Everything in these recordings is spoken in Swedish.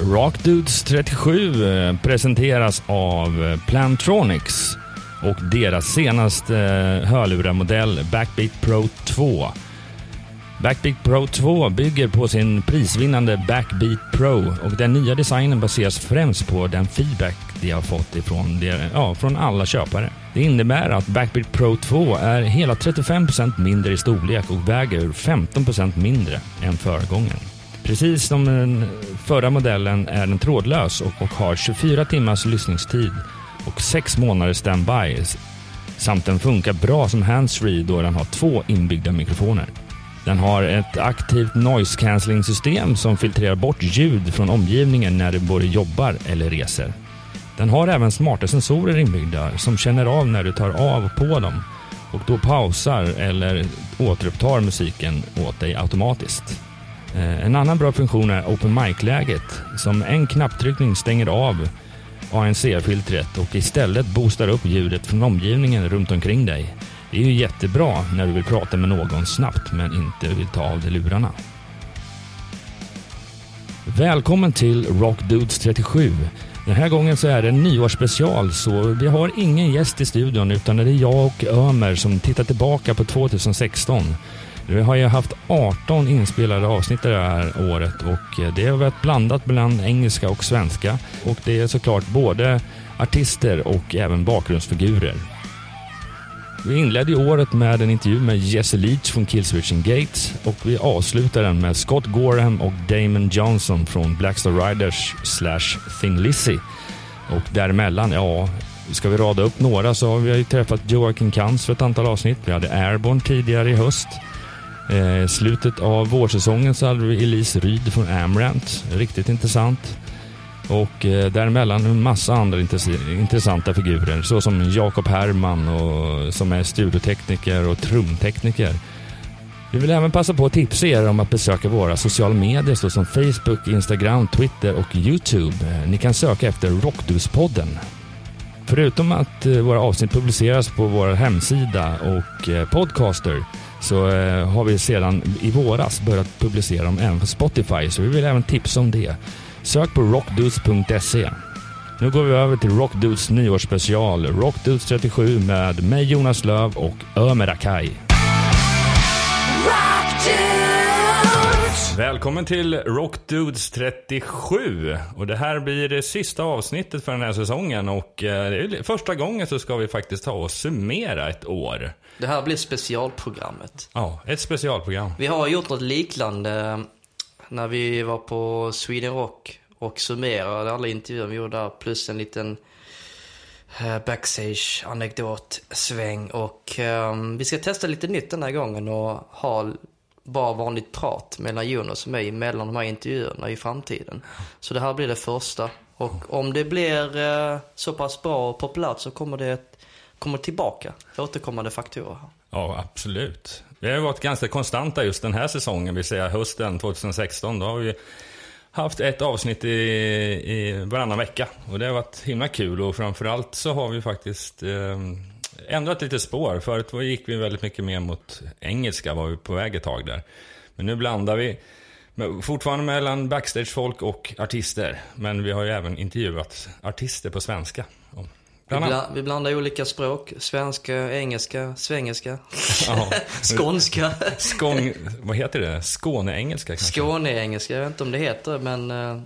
Rock Dudes 37 eh, presenteras av eh, Plantronics och deras senaste eh, hörlurarmodell Backbeat Pro 2. Backbeat Pro 2 bygger på sin prisvinnande Backbeat Pro och den nya designen baseras främst på den feedback de har fått ifrån, ja, från alla köpare. Det innebär att Backbeat Pro 2 är hela 35% mindre i storlek och väger 15% mindre än föregångaren. Precis som den förra modellen är den trådlös och, och har 24 timmars lyssningstid och 6 månaders standby samt den funkar bra som handsfree då den har två inbyggda mikrofoner. Den har ett aktivt noise cancelling system som filtrerar bort ljud från omgivningen när du både jobbar eller reser. Den har även smarta sensorer inbyggda som känner av när du tar av och på dem och då pausar eller återupptar musiken åt dig automatiskt. Eh, en annan bra funktion är Open Mic-läget som en knapptryckning stänger av ANC-filtret och istället boostar upp ljudet från omgivningen runt omkring dig. Det är ju jättebra när du vill prata med någon snabbt men inte vill ta av dig lurarna. Välkommen till Rock Dudes 37. Den här gången så är det en nyårsspecial så vi har ingen gäst i studion utan det är jag och Ömer som tittar tillbaka på 2016 vi har ju haft 18 inspelade avsnitt det här året och eh, det har varit blandat mellan engelska och svenska. Och det är såklart både artister och även bakgrundsfigurer. Vi inledde ju året med en intervju med Jesse Leach från Killswitch Gates och vi avslutar den med Scott Gorham och Damon Johnson från Blackstar Riders slash Thin Lizzy. Och däremellan, ja, ska vi rada upp några så har vi ju träffat Joakim Kans för ett antal avsnitt. Vi hade Airborne tidigare i höst. Eh, slutet av vårsäsongen så hade vi Elise Ryd från Amrant. Riktigt intressant. Och eh, däremellan en massa andra intressanta figurer såsom Jakob Herrman och, som är studiotekniker och trumtekniker. Vi vill även passa på att tipsa er om att besöka våra sociala medier såsom Facebook, Instagram, Twitter och Youtube. Eh, ni kan söka efter Rockduspodden. Förutom att eh, våra avsnitt publiceras på vår hemsida och eh, podcaster så eh, har vi sedan i våras börjat publicera dem även på Spotify, så vi vill även tipsa om det. Sök på rockdudes.se. Nu går vi över till Rockdudes nyårsspecial, Rockdudes 37 med mig Jonas Löv och Ömer Akai. Välkommen till Rockdudes 37. Och det här blir det sista avsnittet för den här säsongen. Och eh, det är första gången så ska vi faktiskt ta och summera ett år. Det här blir specialprogrammet. Ja, ett specialprogram. Vi har gjort något liknande när vi var på Sweden Rock och summerade alla intervjuer vi gjorde där. Plus en liten eh, backstage anekdot sväng och um, vi ska testa lite nytt den här gången och ha bara vanligt prat mellan Jonas och mig mellan de här intervjuerna i framtiden. Så det här blir det första. Och om det blir eh, så pass bra och populärt så kommer det kommer tillbaka återkommande faktorer. Ja, absolut. Vi har varit ganska konstanta just den här säsongen, vill säga hösten 2016. Då har vi haft ett avsnitt i, i varannan vecka. Och det har varit himla kul och framförallt så har vi faktiskt eh, ändrat lite spår. Förut gick vi väldigt mycket mer mot engelska, var vi på väg ett tag där. Men nu blandar vi fortfarande mellan backstagefolk och artister. Men vi har ju även intervjuat artister på svenska. Vi, bla, vi, blandar olika språk. Svenska, engelska, svengelska, skånska. Skång, vad heter det? Skåneengelska kanske? Skåneengelska, jag vet inte om det heter men uh,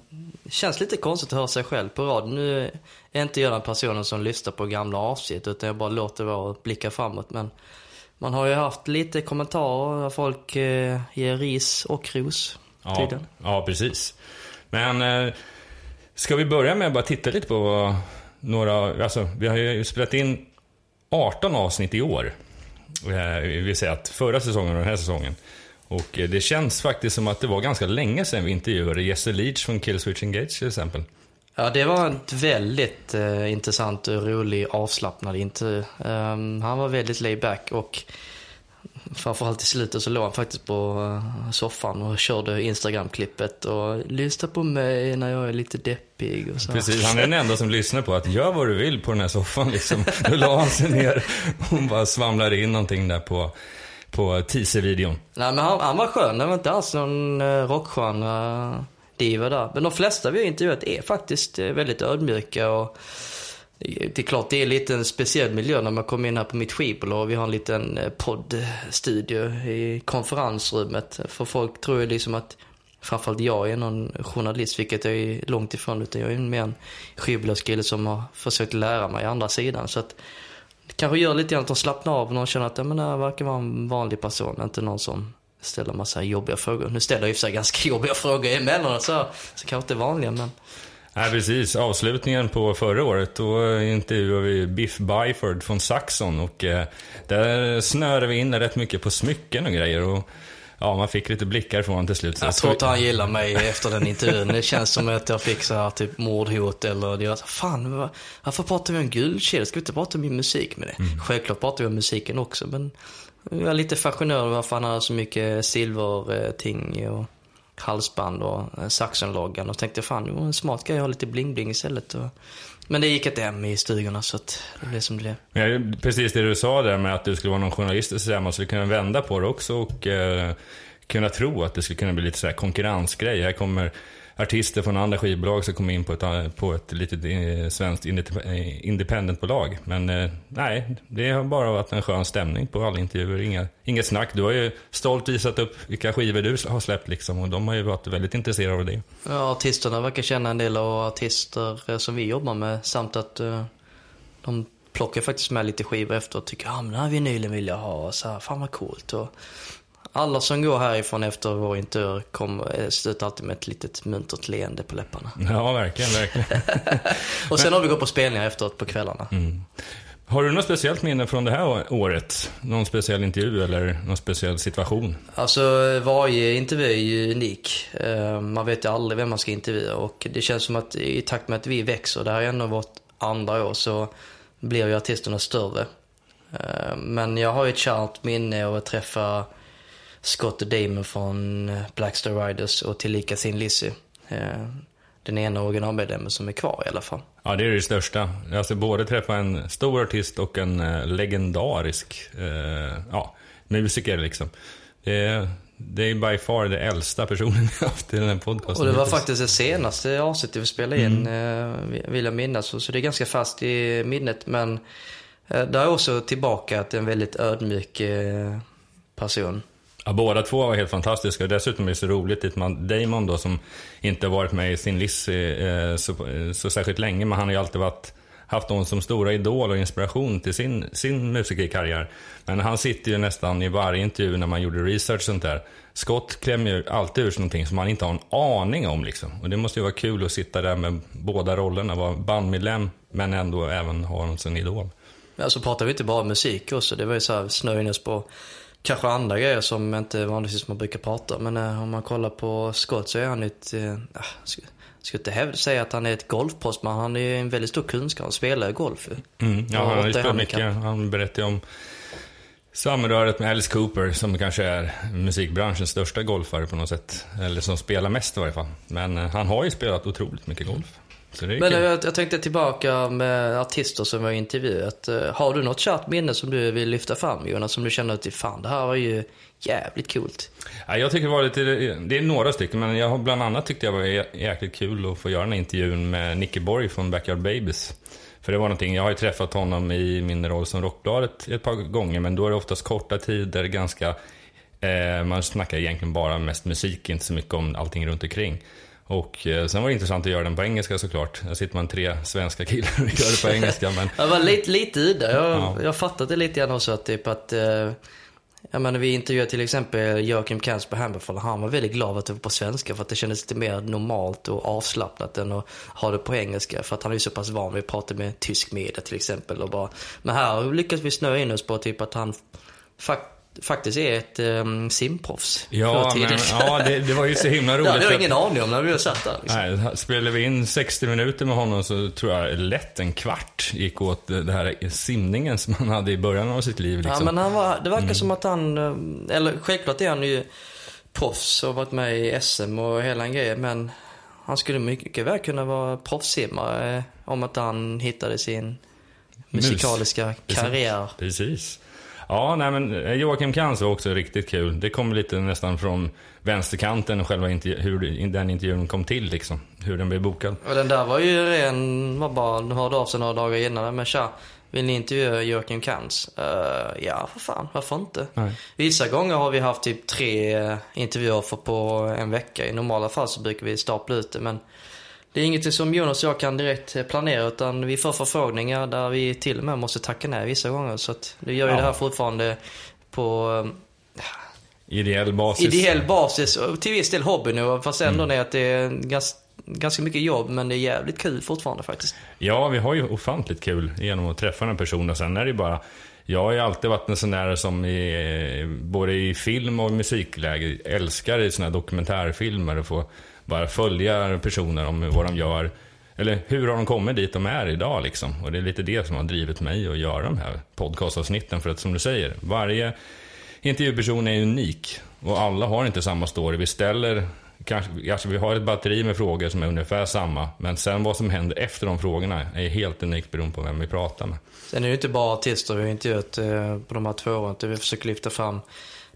känns lite konstigt att höra sig själv på rad. Nu är inte jag den personen som lyssnar på gamla avsnitt utan jag bara låter vara och blicka framåt. Men man har ju haft lite kommentarer där folk uh, ger ris och ros. Ja, ja, precis. Men uh, ska vi börja med att bara titta lite på några, alltså vi har ju spelat in 18 avsnitt i år. Eh, vi vill säga att förra säsongen och den här säsongen. Och eh, det känns faktiskt som att det var ganska länge sedan vi intervjuade Jesse Leach från Killswitch Engage till exempel. Ja, det var ett väldigt eh, intressant och rolig avslappnad intervju. Um, han var väldigt laid back och framförallt i slutet så låg han faktiskt på eh, soffan och körde Instagram-klippet och lyssnade på mig när jag är lite deppig och så. Precis, han är den enda som lyssnar på att gör vad du vill på den här soffan liksom. Då la han sig ner och bara svamlade in någonting där på, på teaser-videon. Nej men han, han var skön, det var inte alls någon uh, rockstjärna diva där. Men de flesta vi har intervjuat är faktiskt uh, väldigt ödmjuka och det är klart, det är lite en speciell miljö när man kommer in här på mitt skivbolag. Vi har en liten eh, poddstudio i konferensrummet. För folk tror ju liksom att framförallt jag är någon journalist, vilket jag är långt ifrån. Utan jag är mer en skivbolagskille som har försökt lära mig andra sidan. Så att det kanske gör lite grann att de slappnar av när de känner att ja, men det här verkar vara en vanlig person, inte någon som ställer massa jobbiga frågor. Nu ställer jag i och för sig ganska jobbiga frågor emellanåt. så, så kanske inte vanliga men Nej, precis. Avslutningen på förra året, då intervjuade vi Biff Byford från Saxon och eh, där snörde vi in rätt mycket på smycken och grejer. Och, ja, man fick lite blickar från honom till slut. Jag tror inte han gillar mig efter den intervjun. Det känns som att jag fick så här, typ mordhot eller det var så, fan, varför pratar vi om guldkedjor? Ska vi inte prata om musik med det? Mm. Självklart pratar vi om musiken också, men jag är lite fascinerad varför han har så mycket silverting och halsband och eh, Saxon-loggan och tänkte fan det var en smart grej att ha lite bling-bling istället. Och... Men det gick ett hem i stugorna så att det blev som det blev. Ja, precis det du sa där med att du skulle vara någon journalist och sådär, man skulle kunna vända på det också och eh, kunna tro att det skulle kunna bli lite så här konkurrensgrej. Här kommer artister från andra skivbolag som kom in på ett, eh, på ett litet eh, svenskt eh, independentbolag. Men nej, det har bara varit en skön stämning på alla intervjuer. Inga, inget snack. Du har ju stolt visat upp vilka skivor du har släppt liksom och de har ju varit väldigt intresserade av det. Ja, artisterna verkar känna en del av artister som vi jobbar med samt att uh, de plockar faktiskt med lite skivor efter och tycker, att ah, men den här vinylen vill jag ha. Så här, fan vad coolt. Och, alla som går härifrån efter vår intervju kommer, eh, slutar alltid med ett litet muntert leende på läpparna. Ja, verkligen, verkligen. och sen har vi gått på spelningar efteråt på kvällarna. Mm. Har du något speciellt minne från det här året? Någon speciell intervju eller någon speciell situation? Alltså varje intervju är ju unik. Eh, man vet ju aldrig vem man ska intervjua och det känns som att i takt med att vi växer, det här är ändå vårt andra år, så blir ju artisterna större. Eh, men jag har ju ett kärt minne av att träffa Scott Damon från eh, Blackstar Riders och tillika sin Lizzy. Eh, den ena originalmedlemmen som är kvar i alla fall. Ja, det är det största. Alltså både träffa en stor artist och en eh, legendarisk eh, ja, musiker liksom. Det är, det är by far det äldsta personen jag haft i den här podcasten. Och det var faktiskt det senaste avsnittet vi spelade in, mm. eh, vill jag minnas. Så det är ganska fast i minnet. Men eh, det är också tillbaka till en väldigt ödmjuk eh, person. Ja, båda två var helt fantastiska. och Dessutom är det så roligt att man, Damon då, som inte har varit med i sin Lizzy eh, så, så särskilt länge, men han har ju alltid varit, haft någon som stora idol och inspiration till sin, sin musikerkarriär. Men han sitter ju nästan i varje intervju när man gjorde research och sånt där. Scott klämmer ju alltid ur sig någonting som man inte har en aning om liksom. Och det måste ju vara kul att sitta där med båda rollerna, vara bandmedlem men ändå även ha honom som idol. Ja, så alltså, pratar vi inte bara musik också. Det var ju så här snöjnes på kanske andra grejer som inte vanligtvis man brukar prata Men eh, om man kollar på Scott så är han ett, eh, ska, ska inte hävda, säga att han är ett golfproffs, men han är en väldigt stor kunskap. Han spelar golf. Mm, ja, han har ju spelat mycket. Han berättar om samröret med Alice Cooper som kanske är musikbranschens största golfare på något sätt. Eller som spelar mest i varje fall. Men eh, han har ju spelat otroligt mycket golf. Men jag, jag, tänkte tillbaka med artister som vi har intervjuat. Eh, har du något kärt minne som du vill lyfta fram Jonas? Som du känner att fan det här var ju jävligt coolt. Ja, jag tycker det var lite, det är några stycken, men jag har bland annat tyckte jag var jäkligt kul att få göra den här intervjun med Nicky Borg från Backyard Babies. För det var någonting, jag har ju träffat honom i min roll som Rockbladet ett par gånger, men då är det oftast korta tider, ganska, eh, man snackar egentligen bara mest musik, inte så mycket om allting runt omkring. Och eh, sen var det intressant att göra den på engelska såklart. Där sitter man tre svenska killar och gör det på engelska. Men... jag var lite, lite udda. Jag, ja. jag fattat det lite grann också att typ att eh, jag menar, vi intervjuade till exempel Joakim Kans på Hammerfall och han var väldigt glad att det var på svenska för att det kändes lite mer normalt och avslappnat än att ha det på engelska. För att han är ju så pass van vid att prata med tysk media till exempel. Och bara, men här lyckas vi snöa in oss på typ att han fakt faktiskt är ett um, simproffs. Ja, men, ja det, det, var ju så himla roligt. det hade jag ingen aning om när vi satt där. Liksom. Nej, spelade vi in 60 minuter med honom så tror jag lätt en kvart gick åt det här simningen som han hade i början av sitt liv. Liksom. Ja, men han var, det verkar mm. som att han, eh, eller självklart är han ju proffs och varit med i SM och hela en grej, men han skulle mycket väl kunna vara proffssimmare eh, om att han hittade sin musikaliska Mus. karriär. Precis. Precis. Ja, nej men eh, Joakim Kans var också riktigt kul. Det kom lite nästan från vänsterkanten, själva hur den intervjun kom till liksom. Hur den blev bokad. Och den där var ju ren, var bara, hörde av sig några dagar innan. Men tja, vill ni intervjua Joakim Kans? Uh, ja, för fan, varför inte? Nej. Vissa gånger har vi haft typ tre intervjuer för på en vecka. I normala fall så brukar vi stapla ut det, men det är inget som Jonas och jag kan direkt planera utan vi får förfrågningar där vi till och med måste tacka nej vissa gånger. Så att det gör ju ja. det här fortfarande på äh, Ideell basis. Ideell basis och till viss del hobby nu. Fast ändå mm. är att det är ganska, ganska mycket jobb men det är jävligt kul fortfarande faktiskt. Ja, vi har ju ofantligt kul genom att träffa den personen. Sen är det ju bara jag har ju alltid varit en sån där som i, både i film och musikläge älskar i såna här dokumentärfilmer och få bara följa personer om vad de gör. Eller hur har de kommit dit de är idag liksom? Och det är lite det som har drivit mig att göra de här podcastavsnitten. För att som du säger, varje intervjuperson är unik. Och alla har inte samma story. Vi ställer, kanske, kanske vi har ett batteri med frågor som är ungefär samma. Men sen vad som händer efter de frågorna är helt unikt beroende på vem vi pratar med. Sen är det ju inte bara artister vi har intervjuat eh, på de här två åren. Vi försöker lyfta fram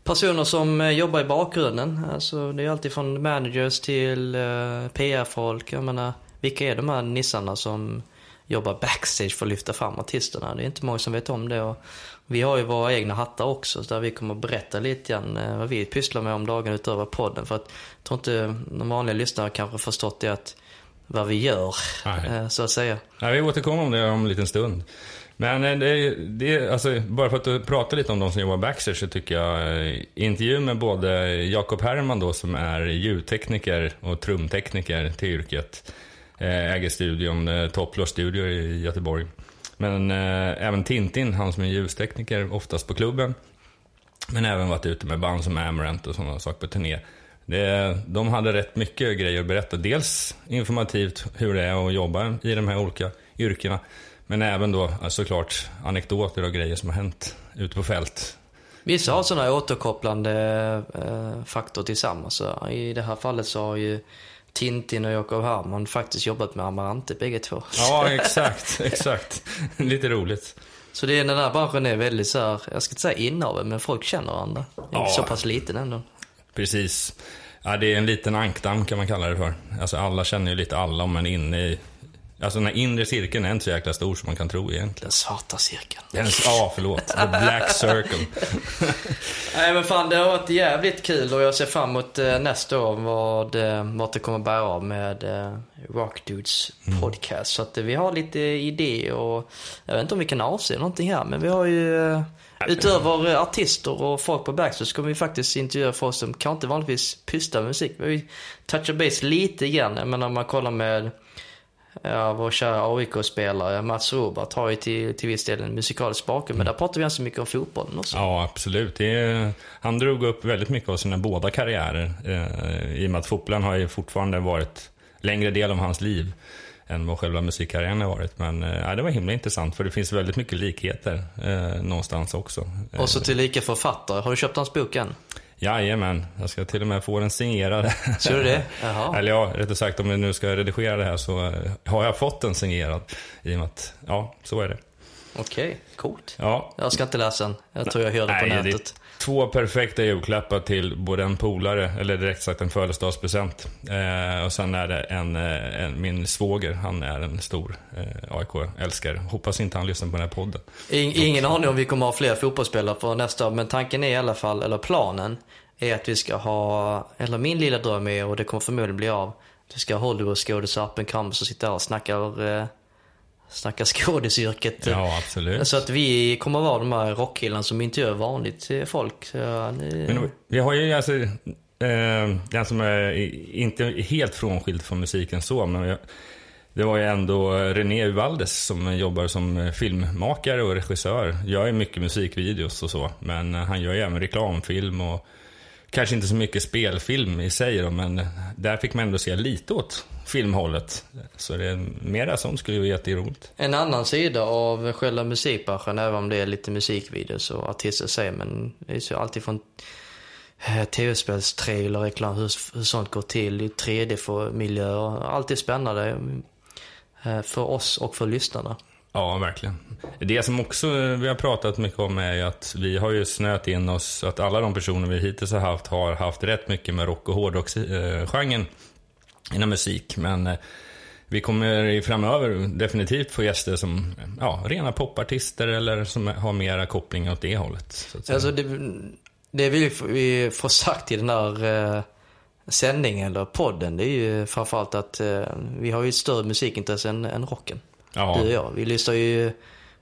personer som eh, jobbar i bakgrunden. Alltså, det är alltid från managers till uh, PR-folk. Jag menar, vilka är de här nissarna som jobbar backstage för att lyfta fram artisterna? Det är inte många som vet om det. Och vi har ju våra egna hattar också, där vi kommer att berätta lite grann uh, vad vi pysslar med om dagen utöver podden. För att jag tror inte de vanliga lyssnarna kanske förstått det att vad vi gör, uh, så att säga. Ja, vi återkommer om det om en liten stund. Men eh, det, det, alltså, bara för att prata lite om de som jobbar backstage så tycker jag eh, intervjun med både Jakob Herrman då som är ljudtekniker och trumtekniker till yrket. Eh, äger studion Topplar Studio i Göteborg. Men eh, även Tintin, han som är ljustekniker oftast på klubben. Men även varit ute med band som Amarant och sådana saker på turné. Det, de hade rätt mycket grejer att berätta. Dels informativt hur det är att jobba i de här olika yrkena. Men även då såklart anekdoter och grejer som har hänt ute på fält. Vissa har sådana återkopplande eh, faktor tillsammans. Så I det här fallet så har ju Tintin och Jakob Herman faktiskt jobbat med Amarante bägge två. Ja, exakt, exakt. Lite roligt. Så det, den här branschen är väldigt så här, jag ska inte säga inavel, men folk känner varandra. Ja. Så pass liten ändå. Precis. Ja, det är en liten ankdamm kan man kalla det för. Alltså alla känner ju lite alla om man är inne i Alltså den här inre cirkeln är inte så jäkla stor som man kan tro egentligen. Den svarta cirkeln. Den, ja, förlåt. The black circle. Nej men fan, det har varit jävligt kul och jag ser fram emot eh, nästa år vad, eh, vad det kommer bära av med eh, Rock Dudes mm. podcast. Mm. Så att eh, vi har lite idéer och jag vet inte om vi kan avse någonting här men vi har ju eh, Utöver artister och folk på backstage så kommer vi faktiskt intervjua folk som kanske inte vanligtvis pysslar med musik. Vi touchar base lite grann. Jag menar om man kollar med Ja, vår kära AIK-spelare Mats Robert har ju till, till viss del en musikalisk bakgrund, men där pratar vi ganska mycket om fotbollen också. Ja, absolut. Är, han drog upp väldigt mycket av sina båda karriärer. Eh, I och med att fotbollen har ju fortfarande varit längre del av hans liv än vad själva musikkarriären har varit. Men eh, det var himla intressant för det finns väldigt mycket likheter eh, någonstans också. Och så tillika författare. Har du köpt hans bok än? Jajamän, jag ska till och med få den signerad. Ska du det? Jaha. Eller ja, rättare sagt om vi nu ska redigera det här så har jag fått den signerad. I och med att, ja, så är det. Okej, okay, coolt. Ja. Jag ska inte läsa den. Jag tror jag hör den på nätet. Två perfekta julklappar till både en polare, eller direkt sagt en födelsedagspresent. Eh, och sen är det en, eh, en, min svåger, han är en stor eh, AIK-älskare. Hoppas inte han lyssnar på den här podden. In, ingen aning om vi kommer ha fler fotbollsspelare för nästa men tanken är i alla fall, eller planen, är att vi ska ha, eller min lilla dröm är, och det kommer förmodligen bli av, vi ska ha Hollywoodskådisar up and comers och sitta här och snackar eh, snacka skådisyrket. Ja, absolut. Så att vi kommer vara de här rockkillarna som inte gör vanligt folk. Så, ni... Men vi har ju alltså, eh, den som är inte helt frånskild från musiken så, men jag, det var ju ändå René Uvaldes som jobbar som filmmakare och regissör. Gör ju mycket musikvideos och så, men han gör ju även reklamfilm och kanske inte så mycket spelfilm i sig då, men där fick man ändå se lite åt filmhållet. Så det är mera sånt skulle vara jätteroligt. En annan sida av själva musikbranschen, även om det är lite musikvideos och artister säger, men det är så alltid från eh, tv-spelstrailer, reklam, hur, hur sånt går till i 3D-miljöer. Allt är spännande eh, för oss och för lyssnarna. Ja, verkligen. Det som också vi har pratat mycket om är ju att vi har ju snöat in oss, att alla de personer vi hittills har haft har haft rätt mycket med rock och hårdrocksgenren inom musik. Men eh, vi kommer framöver definitivt få gäster som ja, rena popartister eller som har mera koppling åt det hållet. Så att säga. Alltså det, det vi få sagt i den här eh, sändningen eller podden, det är ju framförallt att eh, vi har ju ett större musikintresse än, än rocken. ja, Du och jag. Vi lyssnar ju,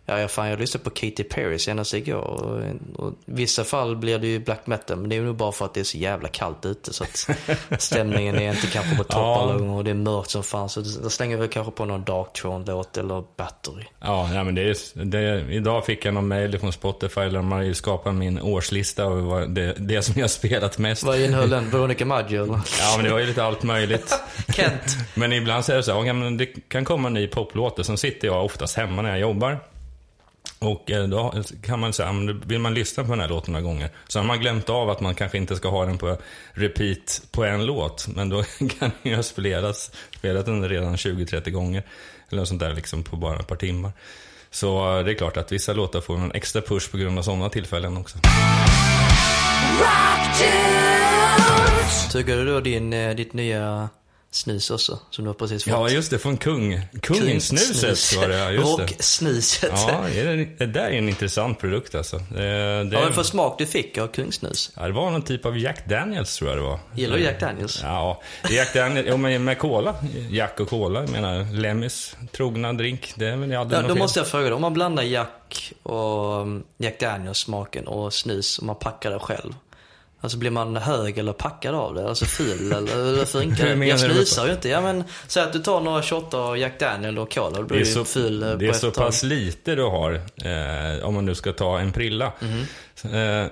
ja jag, fan, jag lyssnade på Katy Perry senast igår. Och, och, I vissa fall blir det ju black metal, men det är nog bara för att det är så jävla kallt ute. Så att stämningen är inte kanske på topp Ja. och det är mörkt som fan. Så då slänger vi kanske på någon Dark Throne-låt eller Battery. Ja, nej, men det är, det, idag fick jag någon mail från Spotify där de har ju skapat min årslista över vad det, det som jag spelat mest. Vad innehöll den? Veronica Maggio eller? Ja, men det var ju lite allt möjligt. Kent. Men ibland så är det så här, ja, men det kan komma en ny poplåt sen sitter jag oftast hemma när jag jobbar. Och eh, då kan man säga, vill man lyssna på den här låten några gånger, så har man glömt av att man kanske inte ska ha den på repeat på en låt. Men då kan den ju ha spelats, spelat den redan 20-30 gånger. Eller något sånt där liksom på bara ett par timmar. Så eh, det är klart att vissa låtar får en extra push på grund av sådana tillfällen också. Tycker du då din, eh, ditt nya snus också, som du har precis fått? Ja, just det, från kung. Kungsnuset var det, ja, just det. Rocksnuset. Ja, det, är- det där är en intressant produkt alltså. Det, det, Vad var det för smak du fick av kungsnus? ja, det var någon typ av Jack Daniels tror jag det var. Gillar du Jack Daniels? Ja, Jack Daniels, ja, men med cola. Jack och cola, jag menar Lemmys trogna drink. Det är väl aldrig Ja, då fel. måste jag fråga dig, om man blandar Jack och um, Jack Daniels smaken och snus och man packar det själv. Alltså blir man hög eller packad av det? Alltså ful eller hur funkar det? Jag snusar ju inte. Ja men, säg att du tar några shotter av Jack Daniel och cola, då blir Det är, så, ful eh, det är så tag. pass lite du har, eh, om man nu ska ta en prilla. Mhm. Eh,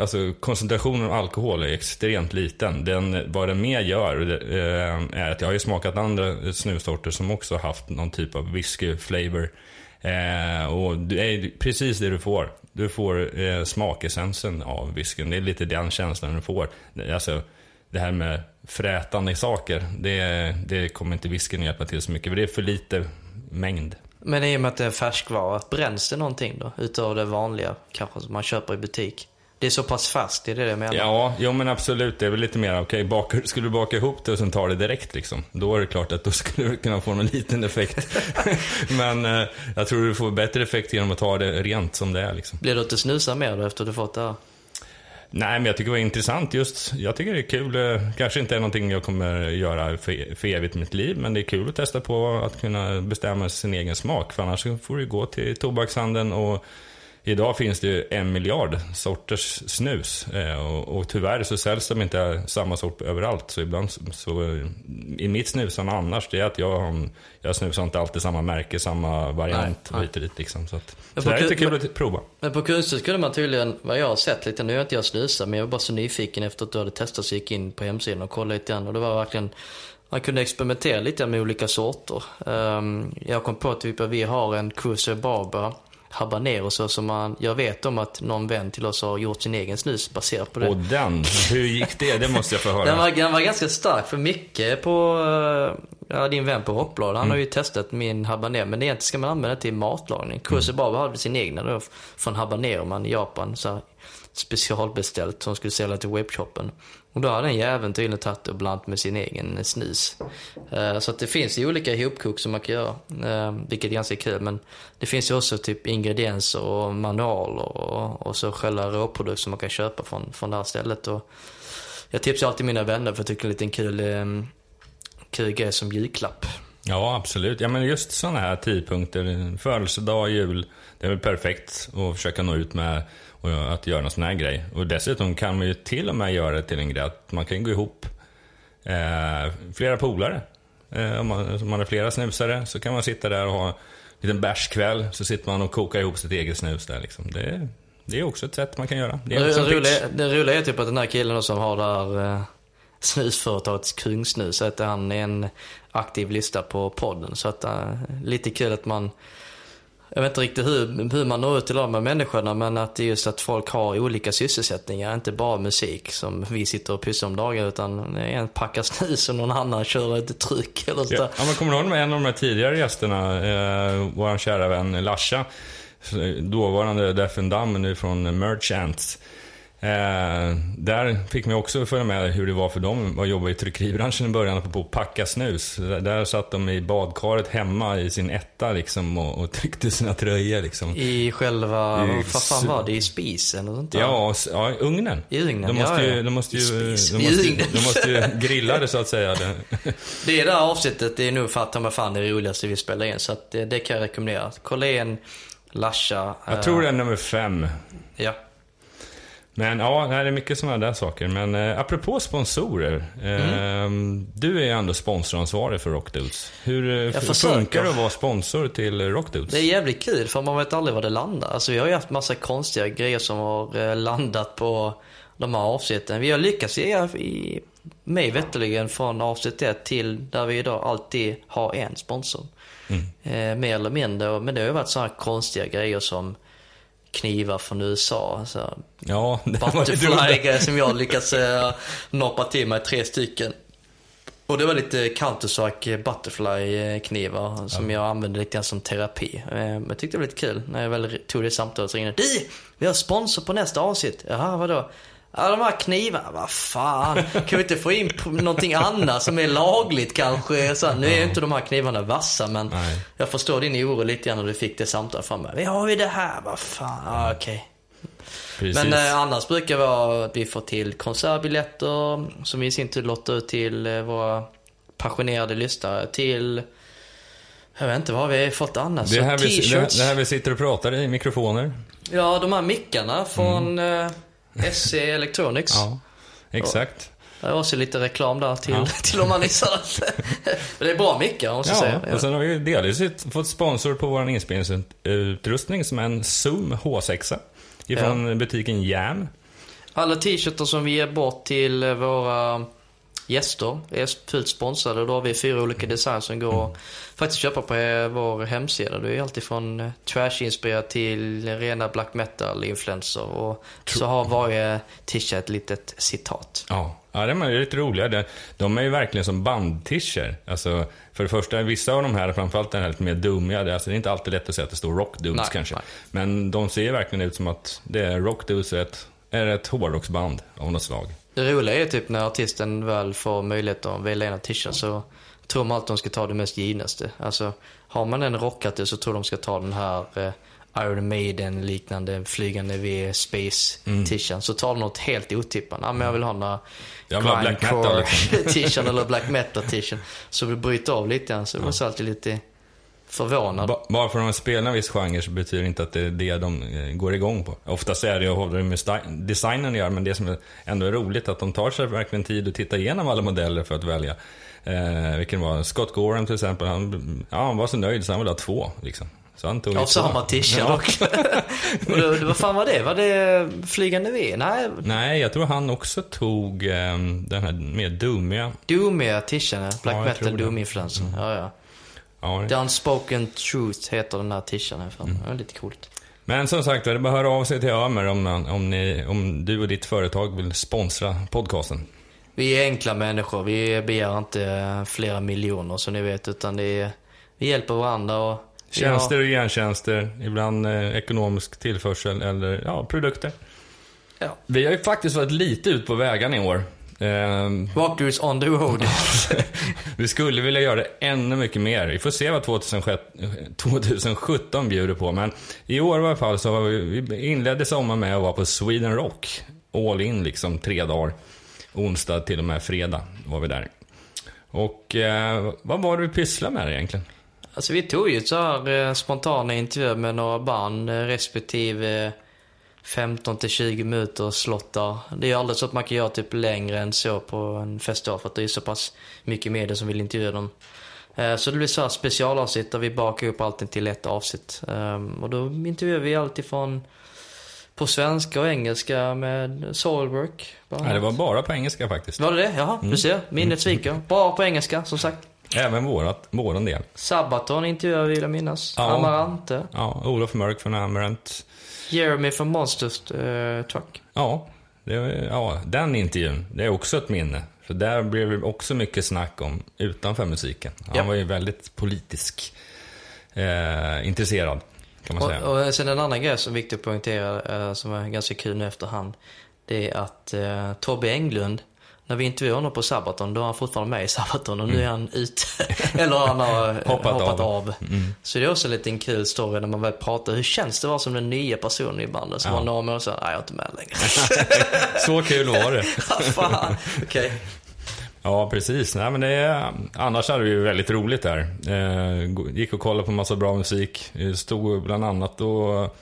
alltså koncentrationen av alkohol är extremt liten. Den, vad den mer gör eh, är att jag har ju smakat andra snussorter som också har haft någon typ av whisky-flavor. Eh, och det eh, är precis det du får. Du får eh, smakessensen av whiskyn. Det är lite den känslan du får. Det- Alltså, det här med frätande saker, det, det kommer inte whiskyn hjälpa till så mycket. För det är för lite mängd. Men i och med att det är färskvara, bränns det någonting då? Utöver det vanliga, kanske som man köper i butik? Det är så pass fast, det är det jag menar. Ja, jo men absolut. Det är väl lite mer, okej, bakar, skulle du baka ihop det och sen ta det direkt liksom. Då är det klart att då skulle du kunna få någon liten effekt. men eh, jag tror du får bättre effekt genom att ta det rent som det är liksom. Blir du inte snusa mer då efter du fått det här? Nej, men jag tycker det var intressant just. Jag tycker det är kul. eh, Kanske inte är någonting jag kommer göra för, för evigt i mitt liv, men det är kul att testa på att kunna bestämma sin egen smak. För annars får du gå till tobakshandeln och idag finns det ju en miljard sorters snus. Eh, Och, och tyvärr så säljs de inte samma sort överallt. Så ibland så, i mitt snusande annars, det är att jag, har jag snusar inte alltid samma märke, samma variant Nej, nej. hit och dit liksom. Så, att, Men så det är lite kul- kul att prova. Men på Kungshuset kunde man tydligen, vad jag har sett lite, nu är inte jag snusat, men jag var bara så nyfiken efter att du hade testat så gick in på hemsidan och kollade lite grann och det var verkligen, man kunde experimentera lite med olika sorter. Ehm, jag kom på typ att vi har en Cruiser Barber habanero så som man, jag vet om att någon vän till oss har gjort sin egen snus baserat på det. Och den, hur gick det? Det måste jag få höra. Den var, den var ganska stark för Micke på, eh, ja, din vän på Rockblad, han har ju testat min habanero. Men egentligen ska man använda det till matlagning. Cruiser Barber hade sin egna då från habanero man i Japan. Så specialbeställt som skulle sälja till webbshoppen. Och då hade den jäveln tydligen tagit det och blandat med sin egen snus. Eh, så att det finns ju olika ihopkok som man kan göra, eh, vilket är ganska kul. Men det finns ju också typ ingredienser och manualer och, och så själva råprodukter som man kan köpa från, från det här stället. Och jag tipsar alltid mina vänner för jag tycker det är en liten kul, eh, kul grej som julklapp. Ja, absolut. Ja, men just sådana här tidpunkter, födelsedag, jul, det är väl perfekt att försöka nå ut med och att göra en sån här grej. Och dessutom kan man ju till och med göra det till en grej att man kan gå ihop eh, flera polare. Eh, om, man, om man är flera snusare så kan man sitta där och ha en liten bärskväll, så sitter man och kokar ihop sitt eget snus där liksom. Det, det är också ett sätt man kan göra. Det Det, roliga, det roliga är typ att den här killen som har det här eh, snusföretaget Kungsnus, att han är en aktiv lista på podden. Så att eh, lite kul att man jag vet inte riktigt hur, hur man når ut till de här människorna men att det är just att folk har olika sysselsättningar, inte bara musik som vi sitter och pysslar om dagar utan en packar snus och någon annan kör ett tryck eller sådär. Ja, ja men kommer du ihåg en av de här tidigare gästerna, eh, vår kära vän Lasha, dåvarande Def and nu från Merchants. Eh, där fick man också följa med hur det var för dem att jobba i tryckeribranschen i början på att packa snus. Där, där satt de i badkaret hemma i sin etta liksom och, och tryckte sina tröjor liksom. I själva, I vad fan var det? I spisen och sånt där? Ja, ja, ugnen. I ugnen, de måste ju, ja. De måste ju, I de spis. måste, I ju- ugnen. de måste ju grilla det så att säga. Det- Det där avsnittet, det är nog för att mig fan det roligaste vi spelar in. Så att det, det kan jag rekommendera. Kolla in Lasha. Jag tror det är nummer fem. Ja. Men ja, det är mycket sådana där saker. Men eh, apropå sponsorer. Eh, Du är ju ändå sponsoransvarig för Rockdudes. Hur eh, funkar det att vara sponsor till Rockdudes? Det är jävligt kul för man vet aldrig var det landar. Alltså vi har ju haft massa konstiga grejer som har eh, landat på de här avsnitten. Vi har lyckats ge, i, mig veterligen från avsnitt 1 till där vi idag alltid har en sponsor. Eh, mer eller mindre. Men det har ju varit sådana konstiga grejer som knivar från USA. Alltså, Ja, det. Butterfly som jag lyckats eh, noppa till mig tre stycken. Och det var lite Counter-Strike Butterfly-knivar som jag använde lite grann som terapi. Eh, Men jag tyckte det var lite kul när jag väl tog det samtalet så ringde Du! Vi har sponsor på nästa avsnitt. Jaha, vadå? Ja, de här knivarna, vad fan. Kan vi inte få in någonting annat som är lagligt kanske? Så, här, nu är ju inte de här knivarna vassa men Nej. jag förstår din oro lite grann när du fick det samtalet framme. Vi har ju det här, vad fan. Ja, okej. Precis. Men eh, annars brukar det vara att vi får till konsertbiljetter som vi i sin tur lottar ut till eh, våra passionerade lyssnare. Till, jag vet inte vad har vi fått annars? det, här vi, det, T-shirts. det här vi sitter och pratar i mikrofoner. Ja, de här mickarna från eh, SC Electronics. Ja, exakt. Det var också lite reklam där till, Ja. till de här nissarna. Men det är bra mickar måste jag Ja, säga. och sen har vi delvis fått sponsor på vår inspelningsutrustning som är en Zoom H6. Ifrån butiken Jam. Alla t-shirtar som vi ger bort till våra gäster är fullt sponsrade. Då har vi fyra olika design som går att faktiskt köpa på vår hemsida. Det är allt ifrån eh, trash-inspirerat till rena black metal-influencer. Och så har varje t-shirt ett litet citat. Ja, ja de är lite roliga. De- är ju verkligen som bandtischer. Alltså, för det första, vissa av de här, framförallt den här lite mer dummiga, det, alltså, det är inte alltid lätt att säga att det står Rock Dudes Nej, kanske. nej. Men de ser verkligen ut som att det är Rock Dudes är ett, är ett hårdrocksband av något slag. Det roliga är typ när artisten väl får möjlighet att välja en t-shirt så tror man att de ska ta det mest givnaste. Alltså, har man en rockartist så tror de ska ta den här eh, Iron Maiden liknande flygande V Space t-shirten. Så tar de något helt otippat. Ja, men jag vill ha den black metal, liksom. t-shirten eller black metal t-shirten. Så vi bryter av lite grann. Så var så alltid lite förvånad. Ba- Bara för att de spelar en viss genre så betyder det inte att det är det de eh, går igång på. Oftast är det ju det med designen göra, men det som är ändå är roligt att de tar sig verkligen tid att titta igenom alla modeller för att välja. Eh, vilken var Scott Gorham till exempel, han, ja, han var så nöjd så han ville ha två. Liksom. Så han tog Av samma t-shirt Ja. Och då- Vad fan var det? Var det flygande V? Nej, Nej, jag tror han också tog eh, den här mer dummiga. Doomiga t-shirten. Black Ja, metal tror det. Doom-influensen. Ja, ja. Ja, The Unspoken Truth heter den i alla fall. Det är lite coolt. Men som sagt, det är bara höra av sig till Ömer om, om, ni, om du och ditt företag vill sponsra podcasten. Vi är enkla människor. Vi begär inte flera miljoner som ni vet. Utan det är, vi hjälper varandra och... har- Tjänster och gentjänster, ibland eh, ekonomisk tillförsel eller ja, produkter. Ja. Vi har ju faktiskt varit lite ut på vägarna i år. Ehm, Walkthroughs on the road. vi skulle vilja göra det ännu mycket mer. Vi får se vad 2006 2017 bjuder på. Men i år i alla fall så vi, vi inledde sommaren med att vara på Sweden Rock. All in liksom, tre dagar. Onsdag till och med fredag var vi där. Och eh, vad var det vi pysslade med egentligen? Alltså vi tog ju så här eh, spontana intervjuer med några band eh, respektive 15 till 20 minuter slottar. Det är ju aldrig så att man kan göra typ längre än så på en festival för att det är så pass mycket medier som vill intervjua dem. Eh, Så det blir så här specialavsnitt där vi bakar upp allting till ett avsnitt. Ehm, Och då intervjuar vi allt ifrån på svenska och engelska med Soilwork. Nej, det var bara på engelska faktiskt. Var det det? Jaha, du ser. Minnet sviker. Bara på engelska, som sagt. Även vårat, våran del. Sabaton intervjuade vill jag minnas. Ja. Amarante. Ja, Olof Mörk från Amarant. Jeremy från Monsters eh, Truck. Ja, det, var- ja, den intervjun, det är också ett minne. För där blev det också mycket snack om utanför musiken. Han Ja. var ju väldigt politisk eh, intresserad, kan man säga. Och, och sen en annan grej som är viktig att poängtera, eh, som är ganska kul nu efterhand. Det är att eh, Tobbe Englund, när vi intervjuade honom på Sabaton, då var han fortfarande med i Sabaton och nu är han ute. Eller han har eh, Mm. Hoppat hoppat, av. av. Så det är också en liten kul story när man väl pratar. Hur känns det att vara som den nya personen i bandet? Som Ja. var några månader sedan, nej jag är inte med längre. Så kul var det. Fan, okej. Ja, precis. Nej, men det är, annars hade vi ju väldigt roligt där. Eh, gick och kollade på massa bra musik. Eh, Stod bland annat och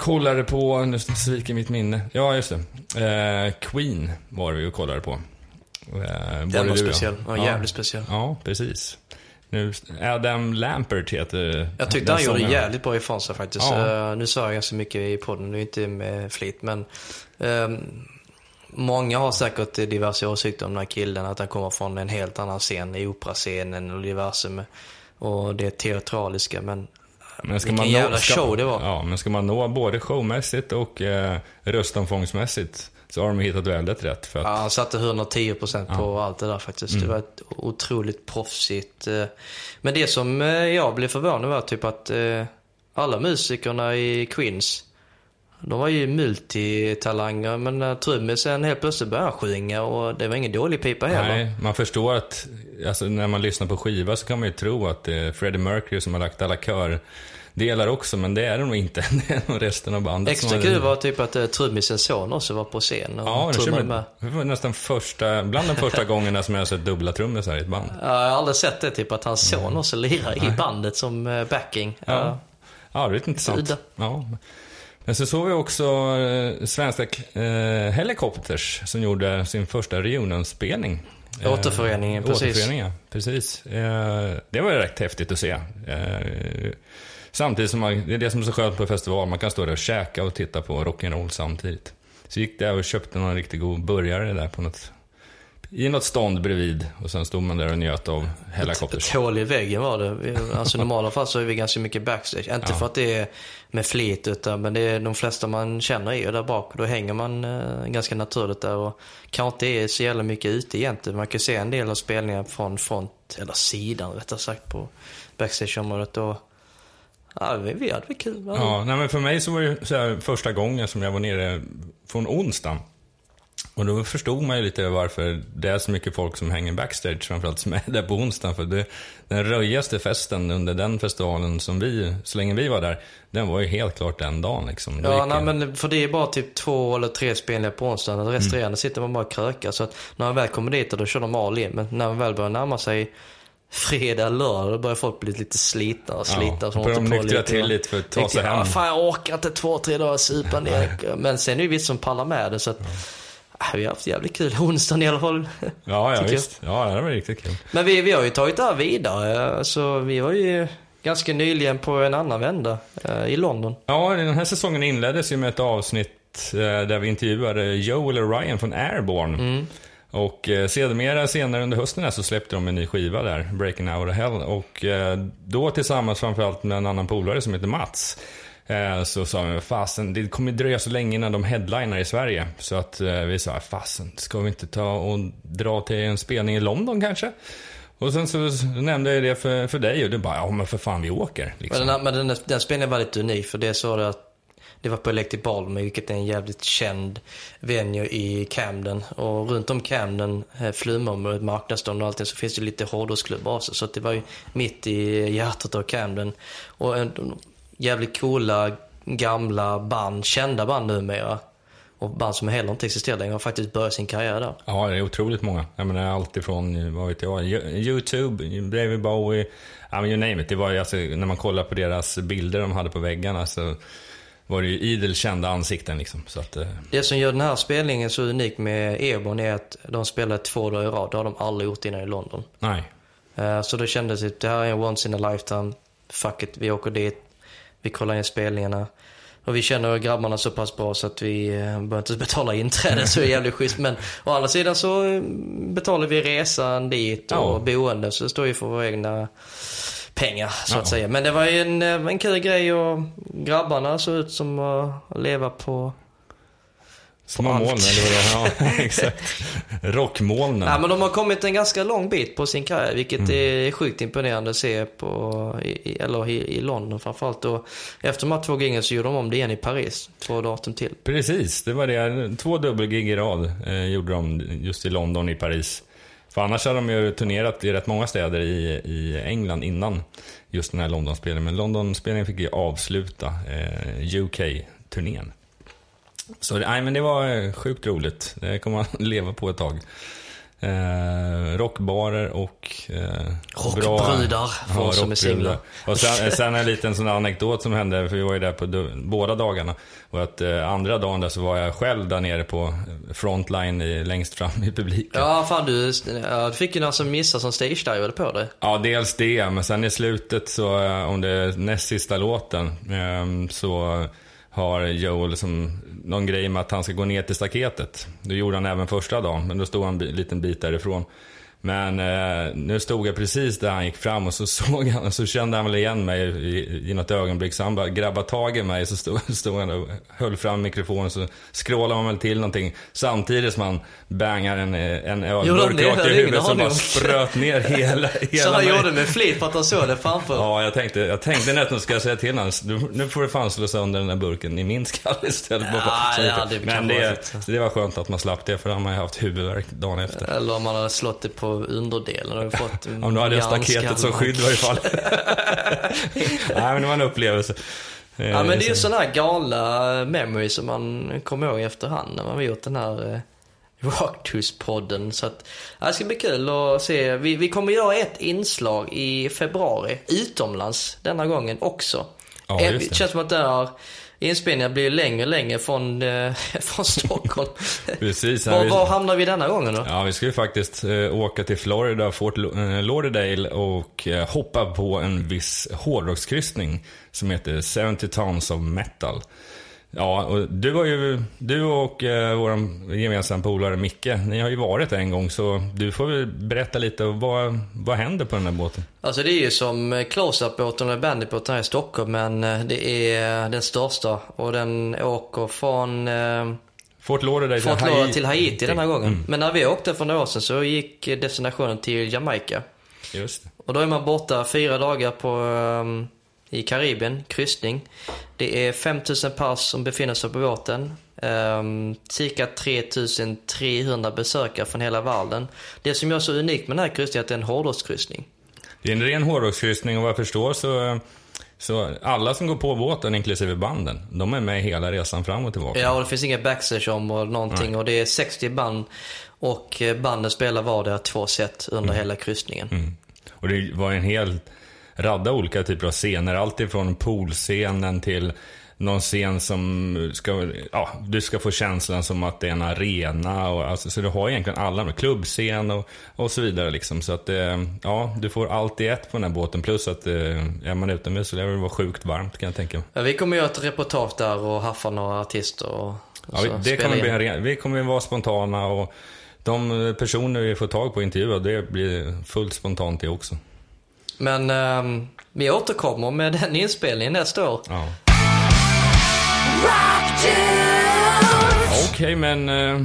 kollade på, nu sviker mitt minne. Ja, just det. Eh, Queen var vi och kollade på. Eh, Den var speciell. Ja, jävligt speciell. Ja, precis. Nu, Adam Lampert heter Jag tyckte han gjorde jävligt bra ifrån sig faktiskt. Ja. Eh, nu sa jag ganska mycket i podden, nu är inte med flit, men ehm, många har säkert diverse åsikter om den här killen, att han kommer från en helt annan scen, i operascenen och diverse med, och det teatraliska, men Men ska Vilken man nå, jävla ska, show det var. Ja, men ska man nå både showmässigt och eh, röstomfångsmässigt så har de hittat väldigt rätt. För att, ja, han satte 110% på allt det där faktiskt. Mm. Det var ett otroligt proffsigt. eh, Men det som eh, jag blev förvånad var typ att eh, alla musikerna i Queens, de var ju multitalanger, men trummisen helt plötsligt började sjunga och det var ingen dålig pipa heller. Nej, man förstår att alltså, när man lyssnar på skiva så kan man ju tro att det är Freddie Mercury som har lagt alla kördelar också, men det är det nog inte. Det är nog resten av bandet Extra kul var typ att uh, trummisens son också var på scen och Ja, det, trummade med. det var nästan första, bland de första gångerna som jag har sett dubbla trummisar i ett band. Ja, jag har aldrig sett det, typ att hans son också lirar i bandet som eh, backing. Ja. Ja. Ja, det är lite intressant. Ja. Men så såg vi också eh, svenska eh, Helicopters som gjorde sin första reunion-spelning. Eh, Återföreningen, precis. Återföreningen. Precis. Eh, det var rätt häftigt att se. Eh, samtidigt som man, det är det som är så skönt på festival, man kan stå där och käka och titta på rock'n'roll samtidigt. Så gick jag och köpte någon riktigt god burgare där på något, i något stånd bredvid. Och sen stod man där och njöt av Helicopters. Ett hål i väggen var det. Alltså i normala fall så är vi ganska mycket backstage. Inte Ja. för att det är med flit utan men det är de flesta man känner är där bak då hänger man eh, ganska naturligt där och kanske inte är så jävla mycket ute egentligen. Man kan se en del av spelningen från front, eller sidan rättare sagt på backstageområdet och ja, vi, vi hade väl kul. Ja, nej, men för mig så var det så här, första gången som jag var nere från onsdagen. Och då förstod man ju lite varför det är så mycket folk som hänger backstage, framförallt som är där på onsdagen. För det, den röjigaste festen under den festivalen som vi, så länge vi var där, den var ju helt klart den dagen liksom. Ja, nej, jag- men för det är bara typ två eller tre spelningar på onsdagen. Mm. Resterande sitter man bara och krökar. Så att när man väl kommer dit, då kör de all in. Men när man väl börjar närma sig fredag, lördag, då börjar folk bli lite slitna och slitna. Ja, så de nyktra till lite för att ta sig jag, hem. "Ah, Fan, jag orkar inte två, tre dagar supa ner. Men sen är det ju vissa som pallar med det. Så att, äh, vi har haft jävligt kul onsdagen i alla fall. Ja, ja tycker jag. visst. Ja, det var riktigt kul. Men vi, vi har ju tagit det här vidare. Så vi var ju ganska nyligen på en annan vända eh, i London. Ja, den här säsongen inleddes ju med ett avsnitt eh, där vi intervjuade Joel och Ryan från Airborne. Mm. Och eh, sedermera senare under hösten här så släppte de en ny skiva där, Breaking Out of Hell. Och eh, då tillsammans framförallt med en annan polare som heter Mats. Eh, så sa vi, fasen, det kommer dröja så länge innan de headlinar i Sverige. Så att eh, vi sa, fasen, ska vi inte ta och dra till en spelning i London kanske? Och sen så nämnde jag det för, för dig och du bara, ja men för fan vi åker. Liksom. Men, den, men den, den spelningen var lite unik för det sa du att det var på Electric Ballroom, vilket är en jävligt känd venue i Camden. Och runt om Camden, eh, Flumområdet, Marknadsdagen och allting så finns det lite hårdrocksklubbar också. Så att det var ju mitt i hjärtat av Camden. Och jävligt coola, gamla band, kända band numera. Och band som heller inte existerar längre har faktiskt börjat sin karriär där. Ja, det är otroligt många. Jag menar allt ifrån, vad vet jag, YouTube, David Bowie, ja men you name it. Det var ju alltså, när man kollar på deras bilder de hade på väggarna så var det ju idel kända ansikten liksom. Så att, eh, Det som gör den här spelningen så unik med Airborne är att de spelar två dagar i rad. Det har de aldrig gjort innan i London. nej. Eh, Så då kändes det, det här är en once in a lifetime. Fuck it, vi åker dit. Vi kollar in spelningarna. Och vi känner grabbarna så pass bra så att vi eh, behöver inte betala inträde så det är jävligt schysst. Men å andra sidan så eh, betalar vi resan dit och Ja. boende så det står ju för våra egna pengar så Ja. att säga. Men det var ju en, eh, en kul grej och grabbarna såg ut som att leva på Små moln, eller vad det är. Ja, exakt. Rockmolnen. Ja, men de har kommit en ganska lång bit på sin karriär, vilket är sjukt imponerande att se på, i, eller i, i London framförallt. Och efter de här två giggen så gjorde de om det igen i Paris, två datum till. Precis, det var det. Två dubbelgig i rad eh, gjorde de just i London i Paris. För annars hade de ju turnerat i rätt många städer i, i England innan just den här Londonspelningen. Men Londonspelningen fick ju avsluta eh, UK-turnén. Så nej, men det var eh, sjukt roligt. Det kommer man leva på ett tag. Eh, rockbarer och... Eh, Rockbrudar, för oss som är singlar. och sen, sen en liten sån anekdot som hände, för vi var ju där på båda dagarna. Och att eh, andra dagen där så var jag själv där nere på frontline i, längst fram i publiken. Ja, fan du, ja, du fick ju några som missade som stage-divade på dig. Ja, dels det, men sen i slutet så, eh, om det är näst sista låten, ehm, så har Joel som någon grej med att han ska gå ner till staketet. Det gjorde han även första dagen, men då stod han en liten bit därifrån. Men eh, nu stod jag precis där han gick fram och så såg han, så kände han väl igen mig i, i något ögonblick. Så han bara grabbade tag i mig så stod, stod han och höll fram mikrofonen så skrålade man väl till någonting. Samtidigt som han bangar en, en Gjorde han ölburk rakt i huvudet som bara spröt ner hela, hela Så han mig. gjorde med flit för att han såg det framför. Ja, jag tänkte, jag tänkte nästan ska jag säga till honom, nu, nu får du fan slå sönder den där burken i min skalle istället. Ja, Bara ja, det Men kan det, det var skönt att man slapp det, för då har ju haft huvudvärk dagen efter. Eller om man hade slått det på underdelen och fått en Om du hade staketet som skydd i varje fall. Nej, men det var en upplevelse. Eh, Ja men det är ju så- sådana här galna memories som man kommer ihåg i efterhand när man har gjort den här eh, Rocktus-podden. Så att, ja, det ska bli kul att se. Vi, vi kommer göra ett inslag i februari utomlands denna gången också. Ja, Eh, just det. känns som att den här inspelningen blir längre och längre från, eh, från Stockholm. Precis. var, vi- var hamnar vi denna gången då? Ja, vi ska ju faktiskt eh, åka till Florida, Fort eh, Lauderdale och eh, hoppa på en viss hårdrockskryssning som heter 70 Tons of Metal. Ja, och du, har ju, du och eh, vår gemensamma polare Micke, ni har ju varit en gång så du får väl berätta lite, vad, vad händer på den här båten? Alltså det är ju som eh, close-up-båten eller bandit-båten här i Stockholm men eh, det är den största och den åker från eh, Fort Lauderdale Fort Lauderdale till Haiti denna gången. Mm, Men när vi åkte för några år sedan så gick destinationen till Jamaica. just det. Och då är man borta fyra dagar på, ehm, i Karibien, kryssning. Det är 5000 pass som befinner sig på båten. Um, cirka 3300 besökare från hela världen. Det som gör så unikt med den här kryssningen är att det är en hårdrockskryssning. Det är en ren hårdrockskryssning och vad jag förstår så, så alla som går på båten, inklusive banden, de är med hela resan fram och tillbaka. Ja, och det finns inga backstage om och någonting. Och det är 60 band och eh, banden spelar vardera två set under hela kryssningen. Mm. Och det var en hel radda olika typer av scener. Allt ifrån poolscenen till någon scen som ska, ja, du ska få känslan som att det är en arena. Och, alltså, så du har egentligen alla, med klubbscen och, och så vidare. Liksom. Så att, eh, ja, du får allt i ett på den här båten. Plus att eh, är man utomhus så lär det vara sjukt varmt kan jag tänka mig. Ja, vi kommer göra ett reportage där och haffa några artister och, och Ja, vi, det kommer in. bli en, vi kommer vara spontana och de personer vi får tag på intervjua, det blir fullt spontant det också. Men ehm, vi återkommer med den inspelningen nästa år. Ja. Okej, men eh,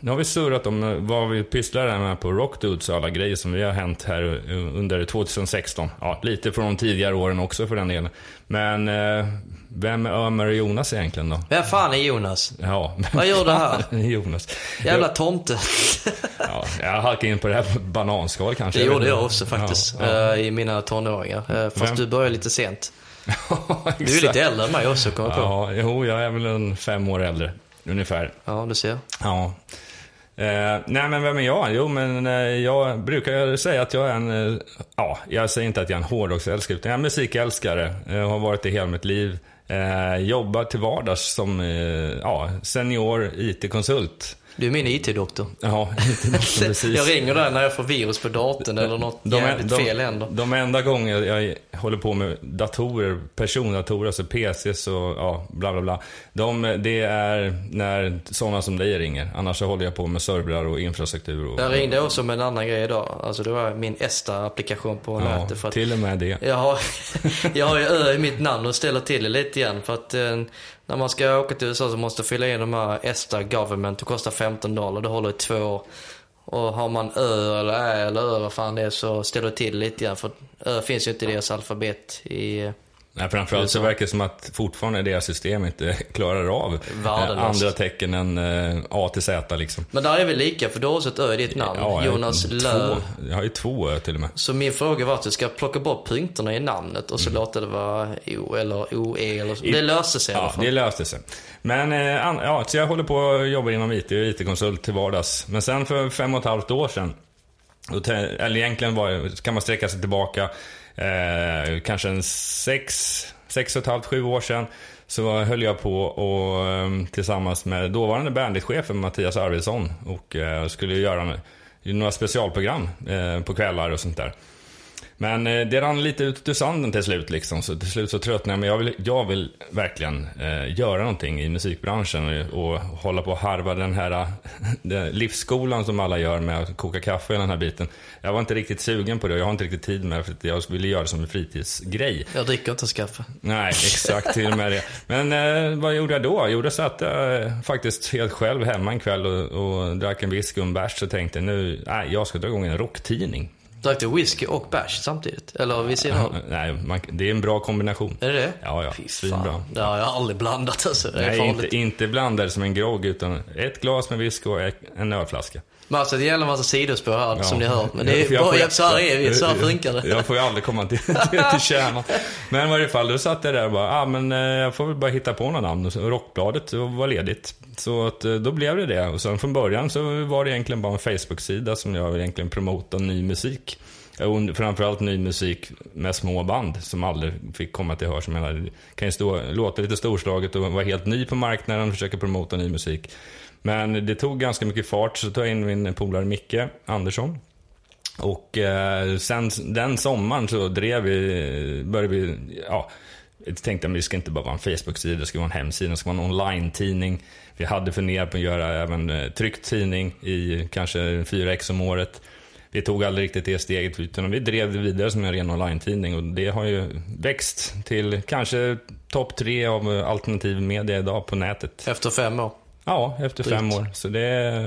nu har vi surrat om eh, vad vi pysslar med på Rockdudes och alla grejer som vi har hänt här eh, under 2016. Ja, lite från de tidigare åren också för den delen. Men eh, vem är Ömer och Jonas egentligen då? Vem fan är Jonas? Ja, Vad gör du här? Jonas. Jävla tomte. Ja, jag halkade in på det här bananskal kanske. Det gjorde jag också faktiskt. Ja, ja. eh, I mina tonåringar. Fast Vem? du började lite sent. Du är lite äldre än mig också, kommer jag på. Ja, jo, jag är väl en fem år äldre. Ungefär. Ja, du ser. Ja. Eh, nej men vem är jag? Jo men eh, jag brukar säga att jag är en, eh, ja jag säger inte att jag är en hårdrocksälskare utan jag är en musikälskare. Jag har varit det hela mitt liv. Eh, jobbar till vardags som eh, ja, senior IT-konsult. Du är min IT-doktor. Ja, IT-doktor, precis. Jag ringer där när jag får virus på datorn eller något De, jävligt de, fel händer. de enda gånger jag håller på med datorer, persondatorer, alltså PCs och ja, bla bla bla. De, det är när sådana som dig ringer. Annars så håller jag på med servrar och infrastruktur. Och, Jag ringde också med en annan grej idag. Alltså det var min ESTA-applikation på ja, nätet. För att till och med det. jag, har, jag har ju Ö i mitt namn och ställer till det lite igen. För att eh, när man ska åka till USA så måste man fylla in de här ESTA Government. Det kostar 15 dollar. Det håller i två år. Och har man Ö eller Ä eller Ö vad fan det är så ställer det till lite grann. För Ö finns ju inte i deras alfabet i... Nej, framförallt så verkar det som att fortfarande deras system inte klarar av Värdelöst. andra tecken än eh, A till Z liksom. Men där är vi lika för du har också ett Ö i ditt namn. Ja, Jonas två, Lö. Jag har ju två Ö till och med. Så min fråga var att du ska plocka bort punkterna i namnet och så Mm. låta det vara O eller OE eller så. Det löste sig i alla Ja, fall. det löste sig. Men eh, ja, så jag håller på och jobbar inom IT och IT-konsult till vardags. Men sen för fem och ett halvt år sedan, eller egentligen var, kan man sträcka sig tillbaka eh, kanske en sex, sex och ett halvt, sju år sedan. Så höll jag på och, ehm, tillsammans med dåvarande banditchefen Mattias Arvidsson och eh, skulle göra några specialprogram eh, på kvällar och sånt där. Men eh, det rann lite ut ur sanden till slut liksom. Så till slut så tröttnade jag. Men jag vill, jag vill verkligen eh, göra någonting i musikbranschen och, och hålla på och harva den här den livsskolan som alla gör med att koka kaffe och den här biten. Jag var inte riktigt sugen på det och jag har inte riktigt tid med det för att jag ville göra det som en fritidsgrej. Jag dricker inte skaffe. Nej, exakt till och med det. Men eh, vad gjorde jag då? Jo, då satt jag eh, faktiskt helt själv hemma en kväll och, och drack en whisky och en bärs och tänkte nu, nej, jag ska dra igång en rocktidning. Drack du whisky och bärs samtidigt? Eller vid sidan av? Nej, man, det är en bra kombination. Är det det? Ja, ja. Svinbra. Det har jag aldrig blandat alltså. Det är Nej, farligt. inte, inte blandade som en grogg, utan ett glas med whisky och en ölflaska. Men alltså det gäller en massa sidospår här Ja. som ni hör. Men det är Jag bara, så här är vi, så här funkar det. Jag får ju aldrig komma till, till, till kärnan. Men i varje fall, då satt jag där och bara, ah, men eh, jag får väl bara hitta på något namn. Rockbladet var ledigt. Så att, eh, då blev det det. Och sen från början så var det egentligen bara en Facebook-sida som jag egentligen promotade ny musik. Och framförallt ny musik med små band som aldrig fick komma till hörs. Jag det kan ju stå, låta lite storslaget och vara helt ny på marknaden och försöka promota ny musik. Men det tog ganska mycket fart, så tog jag in min polare Micke Andersson. Och eh, sen den sommaren så drev vi, började vi, ja, tänkte att vi ska inte bara vara en Facebook-sida, det ska vara en hemsida, det ska vara en online-tidning. Vi hade funderat på att göra även eh, tryckt tidning i kanske fyra ex om året. Vi tog aldrig riktigt det steget, utan vi drev det vidare som en ren online-tidning och det har ju växt till kanske topp tre av alternativ media idag på nätet. Efter fem år. Ja, efter Drygt. fem år. Så det,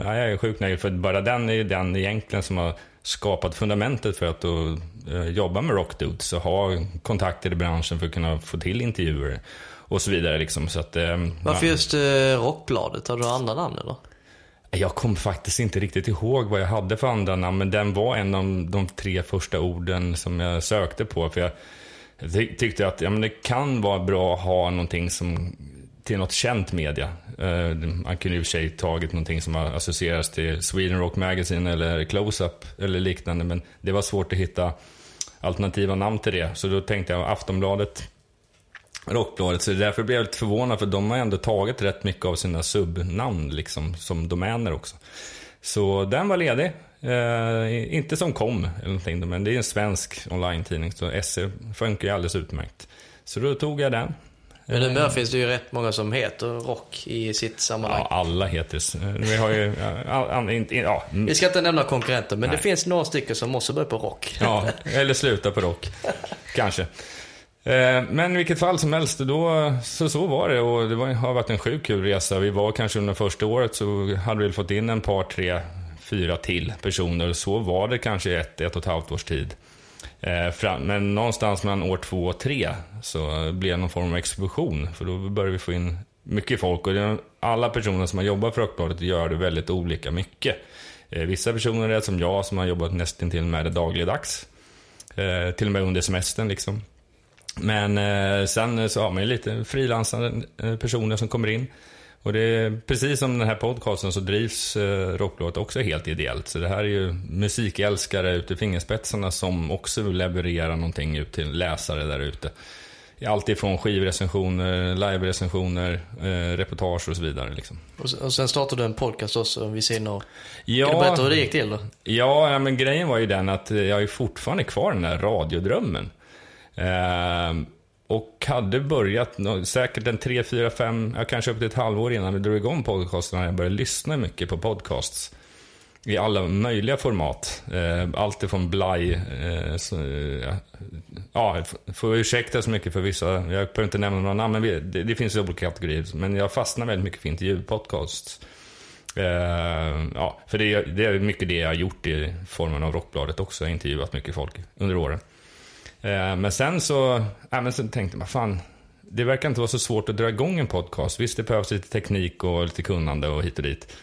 ja, jag är sjukt nöjd för bara den är ju den egentligen som har skapat fundamentet för att då, eh, jobba med Rockdudes och ha kontakter i branschen för att kunna få till intervjuer och så vidare liksom. Så att, eh, Varför just eh, Rockbladet? Har du andra namn eller? Jag kommer faktiskt inte riktigt ihåg vad jag hade för andra namn, men den var en av de tre första orden som jag sökte på. För jag ty- tyckte att ja, men det kan vara bra att ha någonting som till något känt media. Eh, man kunde i och för sig tagit någonting som associeras associerats till Sweden Rock Magazine eller Close-Up eller liknande, men det var svårt att hitta alternativa namn till det. Så då tänkte jag Aftonbladet, Rockbladet. Så därför blev jag lite förvånad för de har ändå tagit rätt mycket av sina subnamn liksom, som domäner också. Så den var ledig. Eh, inte som kom eller någonting, men det är en svensk online-tidning så SE funkar ju alldeles utmärkt. Så då tog jag den. Men numera finns det ju rätt många som heter rock i sitt sammanhang. Ja, alla heter eh, Vi har ju, ja, ja, mm, Vi ska inte nämna konkurrenter, men Nej. det finns några stycken som måste börja på rock. ja, eller sluta på rock. Kanske. Eh, Men i vilket fall som helst, då, så, så var det. Och det var, har varit en sjukt kul resa. Vi var kanske under första året så hade vi fått in en par, tre, fyra till personer. Så var det kanske ett, ett och ett halvt års tid. Eh, fram, men någonstans mellan år två och tre så blev det någon form av explosion. För då började vi få in mycket folk. Och alla personer som har jobbat för Rockbladet gör det väldigt olika mycket. Eh, vissa personer är som jag som har jobbat nästintill med det dagligdags. Eh, till och med under semestern liksom. Men eh, sen så har man ju lite frilansande eh, personer som kommer in. Och det är precis som den här podcasten så drivs eh, Rockbladet också helt ideellt. Så det här är ju musikälskare ute i fingerspetsarna som också vill leverera någonting ut till läsare där ute. Allt ifrån skivrecensioner, live-recensioner, eh, reportage och så vidare. Liksom. Och sen- Och sen startade du en podcast också vid sidan av. Ja, Kan du berätta hur det gick till då? Ja, ja, men grejen var ju den att eh, jag är fortfarande kvar den här radiodrömmen. Eh, och hade börjat, säkert en tre, fyra, fem, kanske upp till ett halvår innan vi drog igång podcasten, när jag började lyssna mycket på podcasts. I alla möjliga format. Eh, allt ifrån blaj, eh, så, eh, ja, får ursäkta så mycket för vissa, jag behöver inte nämna några namn, men det, det finns olika kategorier. Men jag fastnar väldigt mycket för intervjupodcasts. Ja, för det, det, är mycket det jag har gjort i formen av Rockbladet också. Jag har intervjuat mycket folk under åren. Eh, men sen så, ja, men så tänkte man, fan, det verkar inte vara så svårt att dra igång en podcast. Visst, det behövs lite teknik och lite kunnande och hit och dit.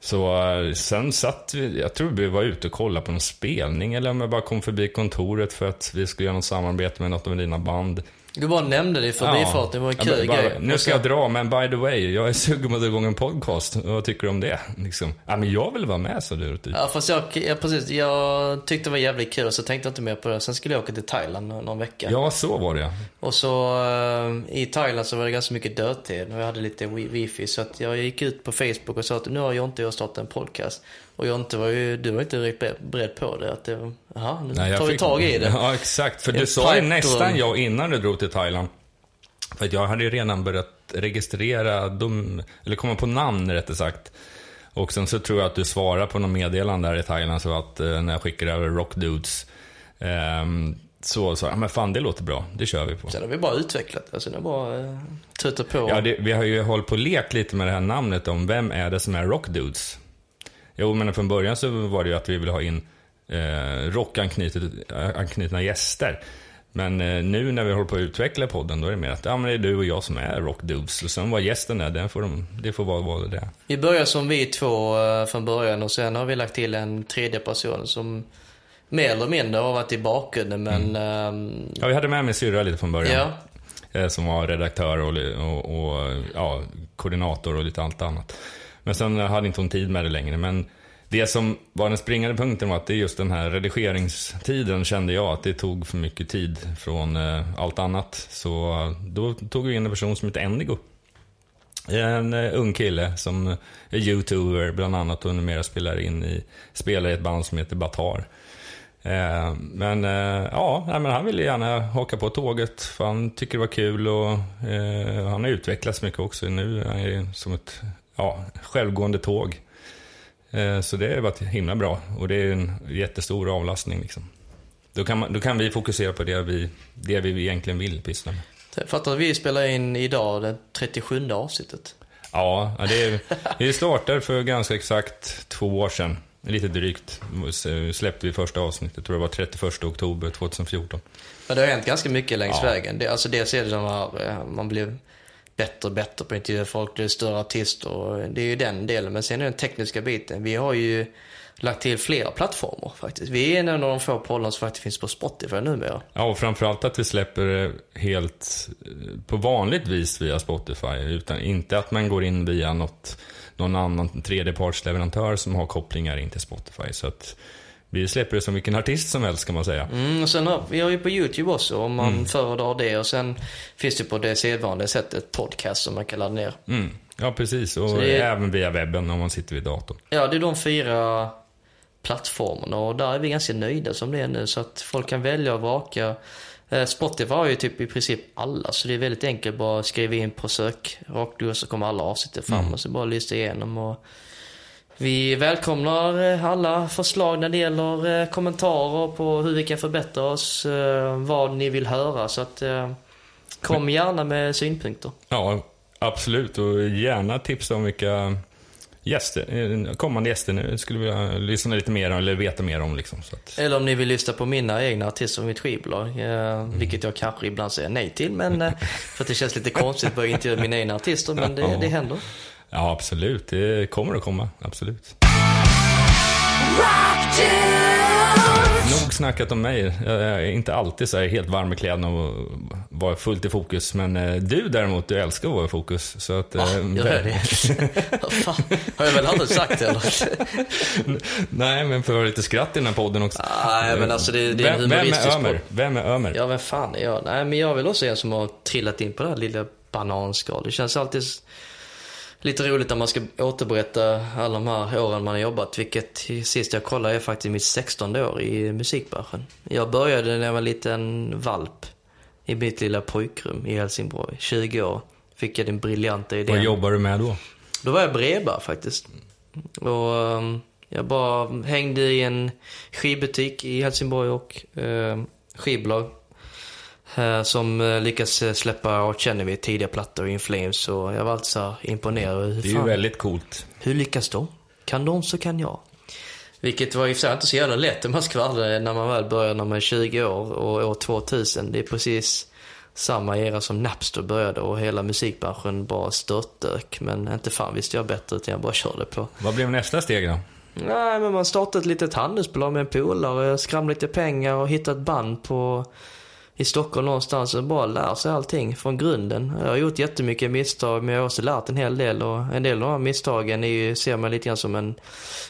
Så eh, sen satt vi, jag tror vi var ute och kollade på någon spelning eller om jag bara kom förbi kontoret för att vi skulle göra något samarbete med något av dina band. Du bara nämnde det i förbifarten, det var en kul grej. Nu ska jag dra, men by the way, jag är sugen på att dra igång en podcast. Vad tycker du om det? Liksom. Ja, men jag vill vara med, sa du. Typ. Ja, fast jag, ja, precis. Jag tyckte det var jävligt kul, så tänkte jag inte mer på det. Sen skulle jag åka till Thailand någon vecka. Ja, så var det Och så uh, i Thailand så var det ganska mycket dödtid och jag hade lite wifi. Så att jag gick ut på Facebook och sa att nu har Jonte och jag startat en podcast. Och Jonte var ju, du var inte riktigt beredd på det. Att det, jaha, nu Nej, tar vi fick, tag i det. Ja, exakt. För du sa ju nästan ja innan du drog till Thailand. För jag hade ju redan börjat registrera, dem, eller komma på namn rättare sagt. Och sen så tror jag att du svarade på något meddelande där i Thailand, så att eh, när jag skickade över Rockdudes. Eh, så sa jag, men fan det låter bra, det kör vi på. Sen har vi bara utvecklat det, så det bara eh, tuta på. Ja, det, vi har ju hållit på och lekt lite med det här namnet om vem är det som är Rockdudes. Jo, men från början så var det ju att vi ville ha in eh, rockanknutna gäster. Men eh, nu när vi håller på att utveckla podden, då är det mer att ja, men det är du och jag som är rockdudes. Och sen vad gästen är, det får, de, det får vara vad det är. Vi börjar som vi två eh, från början och sen har vi lagt till en tredje person som mer eller mindre har varit i bakgrunden, men... Mm. Um... Ja, vi hade med min syrra lite från början. Ja. Eh, som var redaktör och, och, och ja, koordinator och lite allt annat. Men sen hade inte hon tid med det längre. Men det som var den springande punkten var att det är just den här redigeringstiden kände jag att det tog för mycket tid från eh, allt annat. Så eh, då tog vi in en person som heter Endigo. En eh, ung kille som är youtuber bland annat och numera spelar in i, spelar i ett band som heter Batar. Eh, men eh, ja, men han ville gärna haka på tåget för han tycker det var kul och eh, han har utvecklats mycket också. Nu är han som ett ja, självgående tåg. Eh, så det har varit himla bra och det är en jättestor avlastning. Liksom. Då, kan man, då kan vi fokusera på det vi, det vi egentligen vill pyssla med. Fattar att vi spelar in idag det 37 avsnittet. Ja, det är, vi startade för ganska exakt två år sedan. Lite drygt släppte vi första avsnittet, tror jag var 31 oktober 2014. Ja, det har hänt ganska mycket längs ja. vägen. Det, alltså dels är det som att eh, man blev bättre och bättre på att intervjua folk, blir större artister. Det är ju den delen. Men sen är det den tekniska biten. Vi har ju lagt till flera plattformar faktiskt. Vi är en av de få poddarna som faktiskt finns på Spotify numera. Ja, och framförallt att vi släpper det helt eh, på vanligt vis via Spotify. Utan inte att man går in via något, någon annan tredjepartsleverantör som har kopplingar in till Spotify. Så att vi släpper det som vilken artist som helst kan man säga. Mm, och sen har vi har ju på YouTube också om man mm. föredrar det. Och sen finns det på det sedvanliga sättet podcast som man kan ladda ner. Mm. Ja, precis. Och är... även via webben om man sitter vid datorn. Ja, det är de fyra plattformarna och där är vi ganska nöjda som det är nu. Så att folk kan välja och vraka. Eh, Spotify har ju typ i princip alla, så det är väldigt enkelt. Bara skriva in på sök rakt och så kommer alla avsnitt fram mm. och så bara lista igenom. Och vi välkomnar eh, alla förslag när det gäller eh, kommentarer på hur vi kan förbättra oss, eh, vad ni vill höra. Så att kom gärna med synpunkter. Ja, absolut. Och gärna tipsa om vilka gäster, kommande gäster ni skulle vilja lyssna lite mer om eller veta mer om. Liksom, att... Eller om ni vill lyssna på mina egna artister och mitt skivbolag. Mm. Vilket jag kanske ibland säger nej till. Men, för att det känns lite konstigt att börja intervjua mina egna artister. Men det, det händer. Ja, absolut. Det kommer att komma. Absolut. Nog snackat om mig. Jag är inte alltid så här helt varm i kläderna och vara fullt i fokus. Men eh, du däremot, du älskar att vara i fokus. Så att, Va? Eh, gör jag det? fan, har jag väl aldrig sagt det eller? Nej, men för att ha lite skratt i den här podden också. Nej, men alltså det, det är en vem, vem är Ömer? Vem är Ömer? Ja, vem fan är jag? Nej, men jag är väl också en som har trillat in på det här lilla bananskal. Det känns alltid lite roligt när man ska återberätta alla de här åren man har jobbat. Vilket sist jag kollade är faktiskt mitt 16 år i musikbranschen. Jag började när jag var en liten valp i mitt lilla pojkrum i Helsingborg. 20 år. Fick jag den briljanta idén. Vad jobbar du med då? Då var jag brevbärare faktiskt. Och um, jag bara hängde i en skivbutik i Helsingborg och uh, skivbolag. Uh, som uh, lyckas släppa Art Kennedy tidiga plattor, In Flames. Och jag var alltid så imponerad. Hur det är ju väldigt coolt. Hur lyckas de? Kan de så kan jag. Vilket var i och för sig inte så jävla lätt om man skvallrar när man väl börjar när man är 20 år och år 2000. Det är precis samma era som Napster började och hela musikbranschen bara störtdök. Men inte fan visste jag bättre utan jag bara körde på. Vad blev nästa steg då? Nej, men man startade ett litet handelsbolag med en polare, skramlade lite pengar och hittade ett band på i Stockholm någonstans och bara lär sig allting från grunden. Jag har gjort jättemycket misstag men jag har också lärt en hel del och en del av de här misstagen är ju, ser man lite grann som en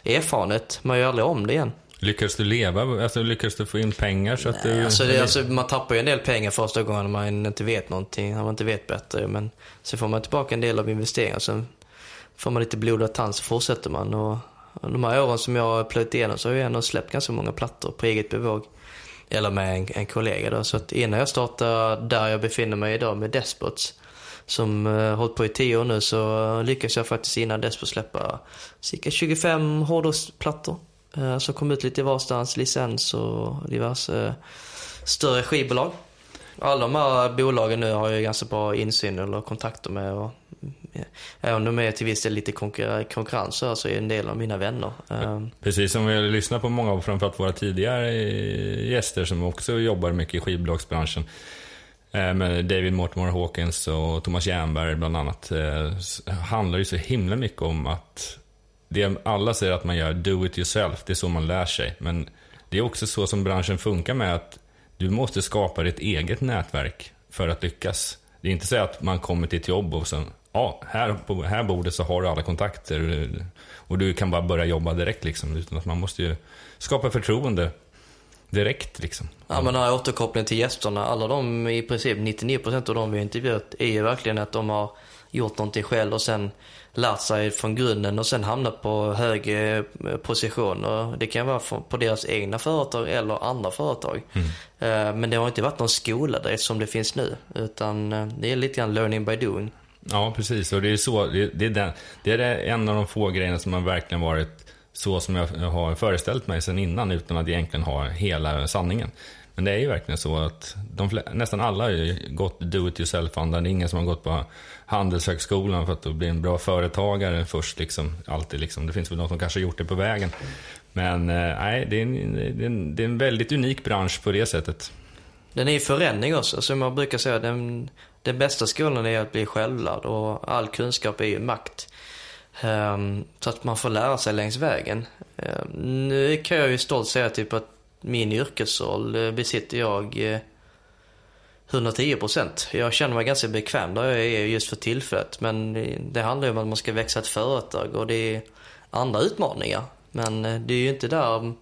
erfarenhet. Man gör aldrig om det igen. Lyckades du leva? Alltså lyckades du få in pengar så att Nej, du... Alltså, det, alltså, man tappar ju en del pengar första gången när man inte vet någonting, när man inte vet bättre. Men sen får man tillbaka en del av investeringen. Sen får man lite blodad tand så fortsätter man. Och de här åren som jag har plöjt igenom så har jag ändå släppt ganska många plattor på eget bevåg. Eller med en, en kollega då. Så att innan jag startade där jag befinner mig idag med Despots, som uh, hållit på i tio år nu, så lyckades jag faktiskt innan Despots släppa cirka 25 hårdrocksplattor. Eh, uh, som kom ut lite varstans, licens och diverse uh, större skivbolag. Alla de här bolagen nu har jag ganska bra insyn eller kontakter med. Och, även om de är till viss del lite konkurrens så är en del av mina vänner. Ehm. Precis som vi lyssnar på många av framförallt våra tidigare eh, gäster som också jobbar mycket i skivbolagsbranschen. Eh, med David Mortimer Hawkins och Thomas Jernberg bland annat. Eh, handlar ju så himla mycket om att det alla säger att man gör do it yourself, det är så man lär sig. Men det är också så som branschen funkar med att du måste skapa ditt eget nätverk för att lyckas. Det är inte så att man kommer till ett jobb och sen, ja, här på här bordet så har du alla kontakter och du kan bara börja jobba direkt liksom. Utan att man måste ju skapa förtroende direkt liksom. Ja men den här återkopplingen till gästerna, alla de i princip 99% av de vi har intervjuat är ju verkligen att de har gjort någonting själv och sen lärt sig från grunden och sen hamnat på hög eh, position. Och det kan vara på deras egna företag eller andra företag. Mm. Eh, men det har inte varit någon skola där som det finns nu. Utan eh, det är lite grann learning by doing. Ja, precis. Och det är, så, det, det är, den, det är en av de få grejerna som har verkligen varit så som jag har föreställt mig sedan innan utan att egentligen ha hela sanningen. Men det är ju verkligen så att de, nästan alla har ju gått do it yourself-andan. Det är ingen som har gått på Handelshögskolan för att bli en bra företagare först. Liksom, alltid liksom. Det finns väl någon som kanske har gjort det på vägen. Men eh, nej, det är, en, det, är en, det är en väldigt unik bransch på det sättet. Den är i förändring också. Som man brukar säga, den, den bästa skolan är att bli självlärd och all kunskap är ju makt. Ehm, så att man får lära sig längs vägen. Ehm, nu kan jag ju stolt säga typ att min yrkesroll eh, besitter jag eh, 110 procent. Jag känner mig ganska bekväm där jag är just för tillfället. Men det handlar ju om att man ska växa ett företag och det är andra utmaningar. Men eh, det är ju inte där...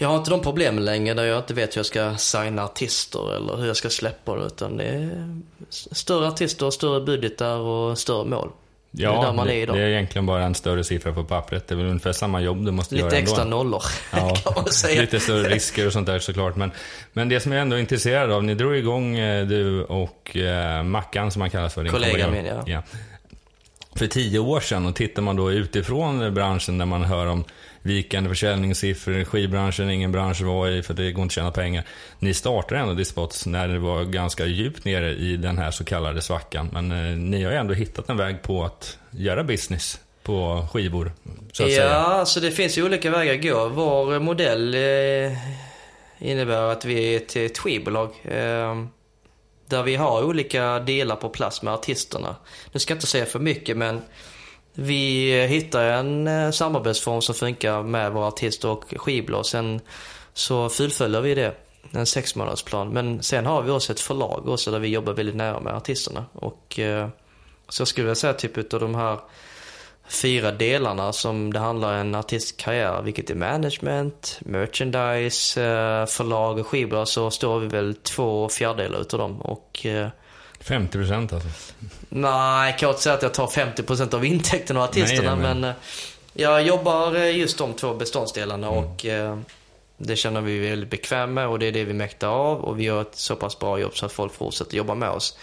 Jag har inte de problemen längre där jag inte vet hur jag ska signa artister eller hur jag ska släppa det. Utan det är större artister, större budgetar och större mål. Ja, det är, där man är, idag. det är egentligen bara en större siffra på pappret. Det är väl ungefär samma jobb du måste lite göra ändå. Lite extra nollor, ja, kan man säga. Lite större risker och sånt där såklart. Men, men det som jag ändå är intresserad av, ni drog igång eh, du och eh, Mackan som han kallas för. Din kollega min, ja. ja. För tio år sedan och tittar man då utifrån branschen där man hör om vikande försäljningssiffror, skivbranschen, ingen bransch var i för det går inte att tjäna pengar. Ni startade ändå Dispots när det var ganska djupt nere i den här så kallade svackan. Men eh, ni har ändå hittat en väg på att göra business på skivor, så att ja, säga. Ja, alltså det finns ju olika vägar att gå. Vår modell eh, innebär att vi är ett, ett skivbolag. Eh, där vi har olika delar på plats med artisterna. Nu ska jag inte säga för mycket men vi hittar en eh, samarbetsform som funkar med våra artister och skivbolag. Sen så fullföljer vi det, en sexmånadersplan. Men sen har vi också ett förlag också där vi jobbar väldigt nära med artisterna. Och eh, så jag skulle vilja säga typ utav de här fyra delarna som det handlar om en artistkarriär, vilket är management, merchandise, eh, förlag och skivbolag, så står vi väl två fjärdedelar utav dem. Och 50 procent alltså? Nej, jag kan inte säga att jag tar 50 procent av intäkten av artisterna. Nej, men... men... Eh, jag jobbar eh, just de två beståndsdelarna mm. och eh, Det känner vi väldigt bekväma med och det är det vi mäktar av och vi gör ett så pass bra jobb så att folk fortsätter jobba med oss.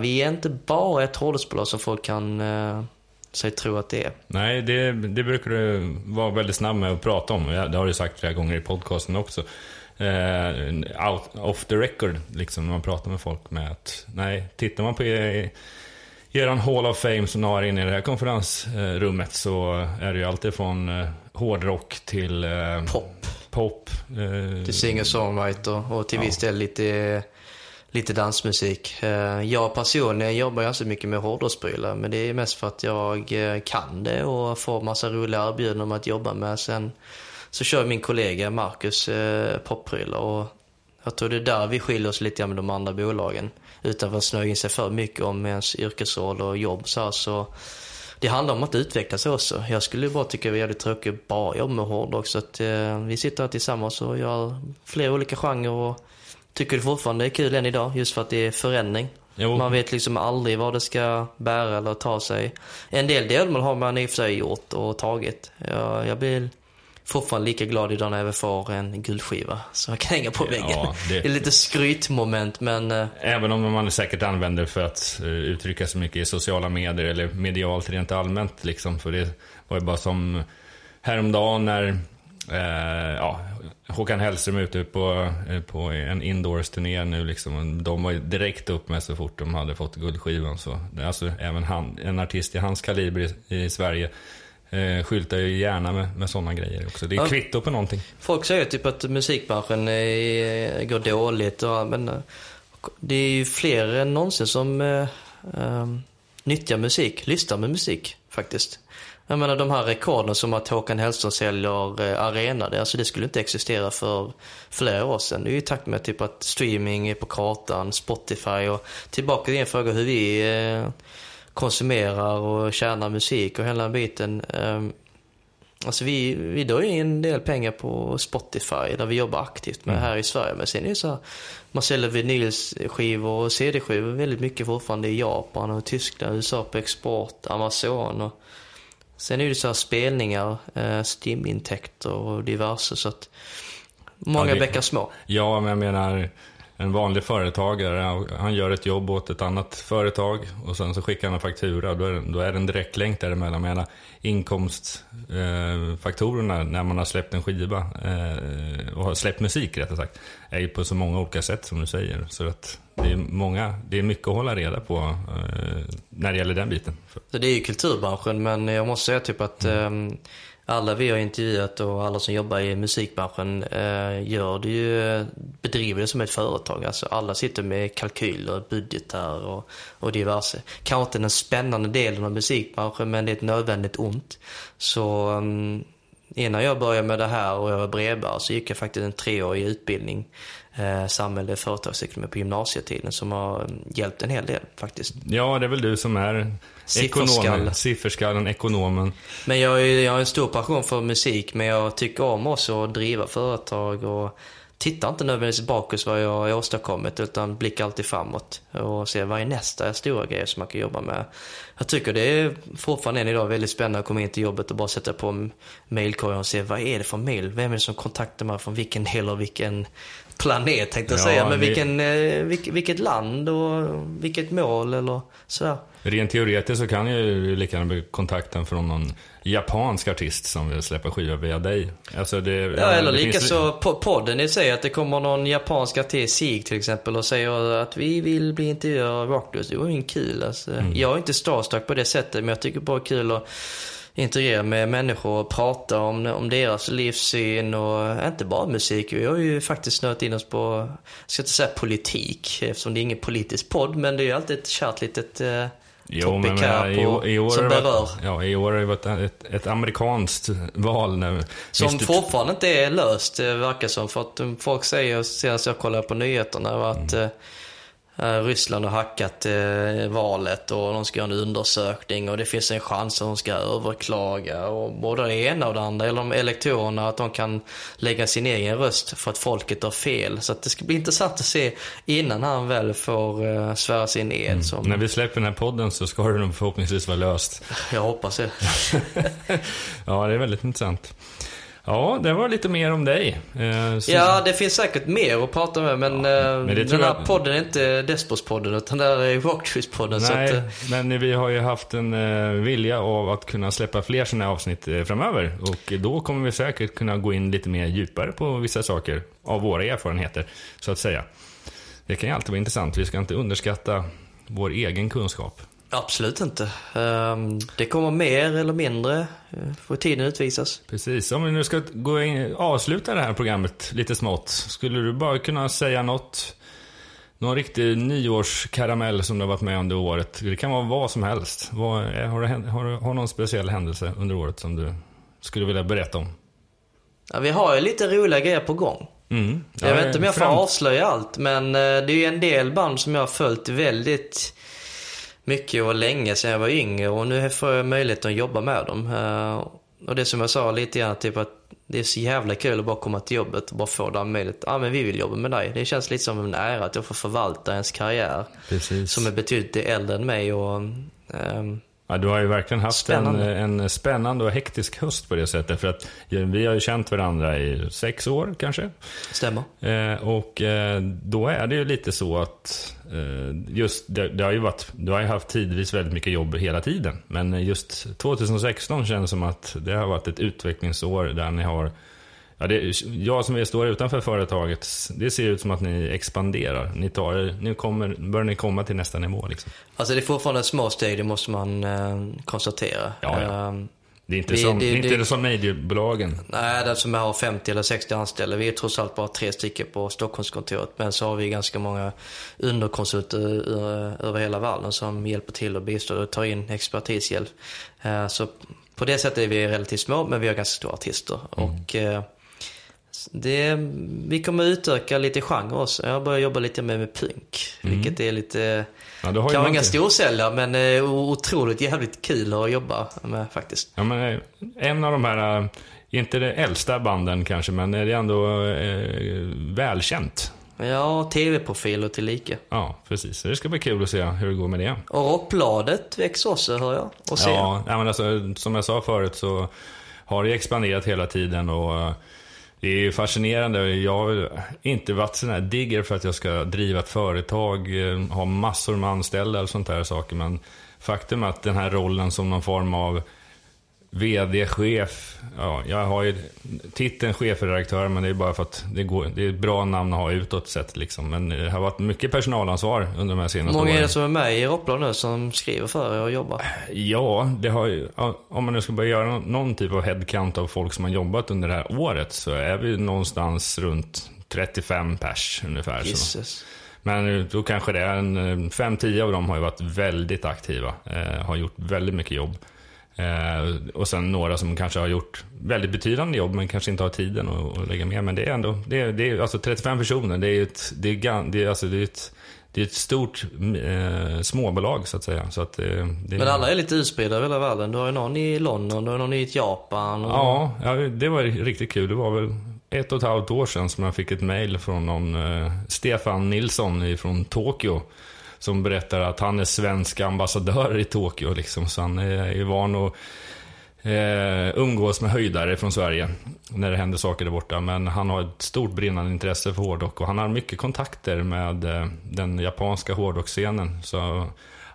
Vi är inte bara ett hårdrocksbolag som folk kan sig tro att det är. Nej, det, det brukar du vara väldigt snabb med att prata om. Det har du sagt flera gånger i podcasten också. Uh, out, off the record, liksom, när man pratar med folk med att, nej, tittar man på er, eran Hall of Fame som ni har inne i det här konferensrummet så är det ju alltid från hårdrock till pop. pop till singer-songwriter och till viss del lite lite dansmusik. Eh, jag personligen jobbar ganska mycket med hårdrocksprylar men det är mest för att jag eh, kan det och får massa roliga erbjudanden om att jobba med. Sen så kör min kollega Marcus eh, popprylar och jag tror det är där vi skiljer oss lite med de andra bolagen. Utan att snöa in sig för mycket om ens yrkesroll och jobb så, här, så det handlar om att utveckla sig också. Jag skulle bara tycka det var jävligt tråkigt att bara jobba med hårdrock. Så att eh, vi sitter här tillsammans och gör flera olika genrer och tycker det fortfarande är kul än idag just för att det är förändring. Jo. Man vet liksom aldrig vad det ska bära eller ta sig. En del delmål har man i och för sig gjort och tagit. Jag, jag blir fortfarande lika glad idag när jag får en guldskiva så jag kan hänga på väggen. Ja, det... det... är lite skrytmoment men... Eh, Även om man säkert använder för att eh, uttrycka sig mycket i sociala medier eller medialt rent allmänt liksom. För det var ju bara som häromdagen när Eh, ja, Håkan Hellström är ute på, eh, på en indoors-turné nu liksom. De var direkt upp med så fort de hade fått guldskivan. Så, alltså, även han, en artist i hans kaliber i, i Sverige eh, skyltar ju gärna med, med sådana grejer också. Det är ja, kvitto på någonting. Folk säger typ att musikbranschen är, går dåligt. Och, men det är ju fler än någonsin som eh, eh, nyttjar musik, lyssnar med musik faktiskt. Jag menar de här rekorden som att Håkan Hellström säljer eh, arena, det, alltså det skulle inte existera för flera år sedan. Det är ju i takt med typ att streaming är på kartan, Spotify och tillbaka till din fråga hur vi eh, konsumerar och tjänar musik och hela biten. Eh, alltså vi, vi drar in en del pengar på Spotify där vi jobbar aktivt med mm. här i Sverige. Men sen är det så här, man säljer vinylskivor och CD-skivor väldigt mycket fortfarande i Japan och Tyskland, USA på export, Amazon och Sen är det så här spelningar, eh, Steam-intäkter och diverse så att många ja, det, bäckar små. Ja, men jag menar en vanlig företagare, han gör ett jobb åt ett annat företag och sen så skickar han en faktura. Då är, det, då är det en direktlänk däremellan. Menar, inkomstfaktorerna eh, när man har släppt en skiva eh, och har släppt musik rättare sagt, är ju på så många olika sätt som du säger. Så att det är, många, det är mycket att hålla reda på eh, när det gäller den biten. Så det är ju kulturbranschen, men jag måste säga typ att mm alla vi har intervjuat och alla som jobbar i musikbranschen eh, gör det ju, bedriver det som ett företag. Alltså alla sitter med kalkyler, budgetar och, och diverse. Kanske inte den spännande delen av musikbranschen, men det är ett nödvändigt ont. Så um, innan jag började med det här och jag var brevbärare så gick jag faktiskt en treårig utbildning eh, samhälle företagsekonomi på gymnasietiden som har mm, hjälpt en hel del faktiskt. Ja, det är väl du som är ekonomen, sifferskallen, ekonomen. Men jag, är, jag har en stor passion för musik, men jag tycker om också att driva företag och tittar inte nödvändigtvis bakåt vad jag har åstadkommit utan blickar alltid framåt och ser vad är nästa stora grej som man kan jobba med. Jag tycker det är fortfarande än idag väldigt spännande att komma in till jobbet och bara sätta på mailkorgen och se vad är det för mail? Vem är det som kontaktar mig från vilken del av vilken planet tänkte jag ja, säga. Men det... vilken, eh, vilket, vilket land och vilket mål eller sådär. Rent teoretiskt så kan jag ju lika gärna bli kontakten från någon japansk artist som vill släppa skiva via dig. Alltså det, ja, eller lika finns... så podden i sig, att det kommer någon japansk artist, SIG till exempel, och säger att vi vill bli intervjuade av Rockblues. Det var ju kul alltså. Mm. Jag är inte starstruck på det sättet, men jag tycker bara det är kul att intervjua med människor och prata om, om deras livssyn och inte bara musik. Vi har ju faktiskt snöat in oss på, jag ska inte säga politik eftersom det är ingen politisk podd, men det är ju alltid ett kärt litet eh, Jo, men, men i, i, år som berör. Varit, ja, i år har det varit ett, ett amerikanskt val. När som Mr. fortfarande inte är löst, verkar som. För att folk säger, senast jag kollade på nyheterna, att mm. Eh, Ryssland har hackat eh, valet och de ska göra en undersökning och det finns en chans att de ska överklaga. Och både det ena och det andra, eller de elektorerna, att de kan lägga sin egen röst för att folket har fel. Så det ska bli intressant att se innan han väl får uh, svära sin ed. Mm. Som... När vi släpper den här podden så ska det nog förhoppningsvis vara löst. Jag hoppas det. ja, det är väldigt intressant. Ja, det var lite mer om dig. Eh, så... Ja, det finns säkert mer att prata med, men, ja, men den här jag... podden är inte Despos-podden, utan det är Rocktrees-podden. Nej, att, eh, men vi har ju haft en vilja av att kunna släppa fler sådana här avsnitt framöver. Och då kommer vi säkert kunna gå in lite mer djupare på vissa saker av våra erfarenheter, så att säga. Det kan ju alltid vara intressant. Vi ska inte underskatta vår egen kunskap. Absolut inte. Ehm, det kommer mer eller mindre, eh, får tiden utvisas. Precis. Om vi nu ska gå in, avsluta det här programmet lite smått. Skulle du bara kunna säga något, någon riktig nyårskaramell som du har varit med under året? Det kan vara vad som helst. Vad, har, du, har du har någon speciell händelse under året som du skulle vilja berätta om? Ja, vi har ju lite roliga grejer på gång. Mm. Ja, jag vet inte om jag får fram... avslöja allt, men eh, det är ju en del band som jag har följt väldigt mycket och länge sedan jag var yngre och nu får jag möjlighet att jobba med dem. Eh, och det som jag sa lite grann, typ att det är så jävla kul att bara komma till jobbet och bara få den möjligheten. Ja, ah, men vi vill jobba med dig. Det känns lite som en ära att jag får förvalta ens karriär. Precis. Som är betydligt äldre än mig och um, Ja, du har ju verkligen haft spännande. En, en spännande och hektisk höst på det sättet. För att vi har ju känt varandra i sex år kanske. Stämmer. Eh, och eh, då är det ju lite så att eh, just det, det, har ju varit, du har ju haft tidvis väldigt mycket jobb hela tiden. Men just 2016 känns som att det har varit ett utvecklingsår där ni har Ja, det, jag som står utanför företaget, det ser ut som att ni expanderar. Ni, tar, ni kommer, börjar ni komma till nästa nivå. Liksom. Alltså det är fortfarande små steg, det måste man eh, konstatera. Ja, ja. Um, det är inte, vi, som, det, det, inte som mediebolagen. Nej, den som har 50 eller 60 anställda. Vi är trots allt bara tre stycken på Stockholmskontoret. Men så har vi ganska många underkonsulter över hela världen som hjälper till och bistår och tar in expertishjälp. Uh, så på det sättet är vi relativt små, men vi har ganska stora artister. Mm. Och uh, det, vi kommer utöka lite genre också. Jag börjar jobba lite mer med punk. Mm. Vilket är lite, ja, kanske inga storsäljare men eh, otroligt jävligt kul att jobba med faktiskt. Ja, men eh, en av de här, eh, inte det äldsta banden kanske, men det är ändå eh, välkänt. Ja, tv-profil och tillika. Ja, precis. Det ska bli kul att se hur det går med det. Och Rockbladet växer också, hör jag. Och se. Ja, men alltså, som jag sa förut så har det expanderat hela tiden och det är fascinerande. Jag har inte varit sån här digger för att jag ska driva ett företag, eh, ha massor med anställda och sånt där saker. Men faktum är att den här rollen som någon form av VD, chef. Ja, jag har ju titeln chefredaktör, men det är bara för att det, går, det är ett bra namn att ha utåt sett. Liksom. Men det har varit mycket personalansvar under de här senaste åren. Hur många är det som är med i Roppland nu som skriver för er och jobbar? Ja, det har ju, om man nu ska börja göra någon typ av headcount av folk som har jobbat under det här året så är vi någonstans runt 35 pers ungefär. Men då kanske det är en 5-10 av dem har ju varit väldigt aktiva. Eh, har gjort väldigt mycket jobb. Eh, och sen några som kanske har gjort väldigt betydande jobb men kanske inte har tiden att, att lägga med. Men det är ändå, det är, det är, alltså 35 personer, det är ett, det är, det är, alltså det är ett, det är ett stort eh, småbolag så att säga. Så att, eh, det, men alla är lite utspridda över hela världen. Du har ju någon i London, du har någon i Japan. Och... Ja, ja, det var riktigt kul. Det var väl ett och ett halvt år sedan som jag fick ett mail från någon eh, Stefan Nilsson från Tokyo som berättar att han är svensk ambassadör i Tokyo. Liksom, så han är van att eh, umgås med höjdare från Sverige när det händer saker där borta. Men han har ett stort brinnande intresse för hårdrock och han har mycket kontakter med eh, den japanska hårdrockscenen. Så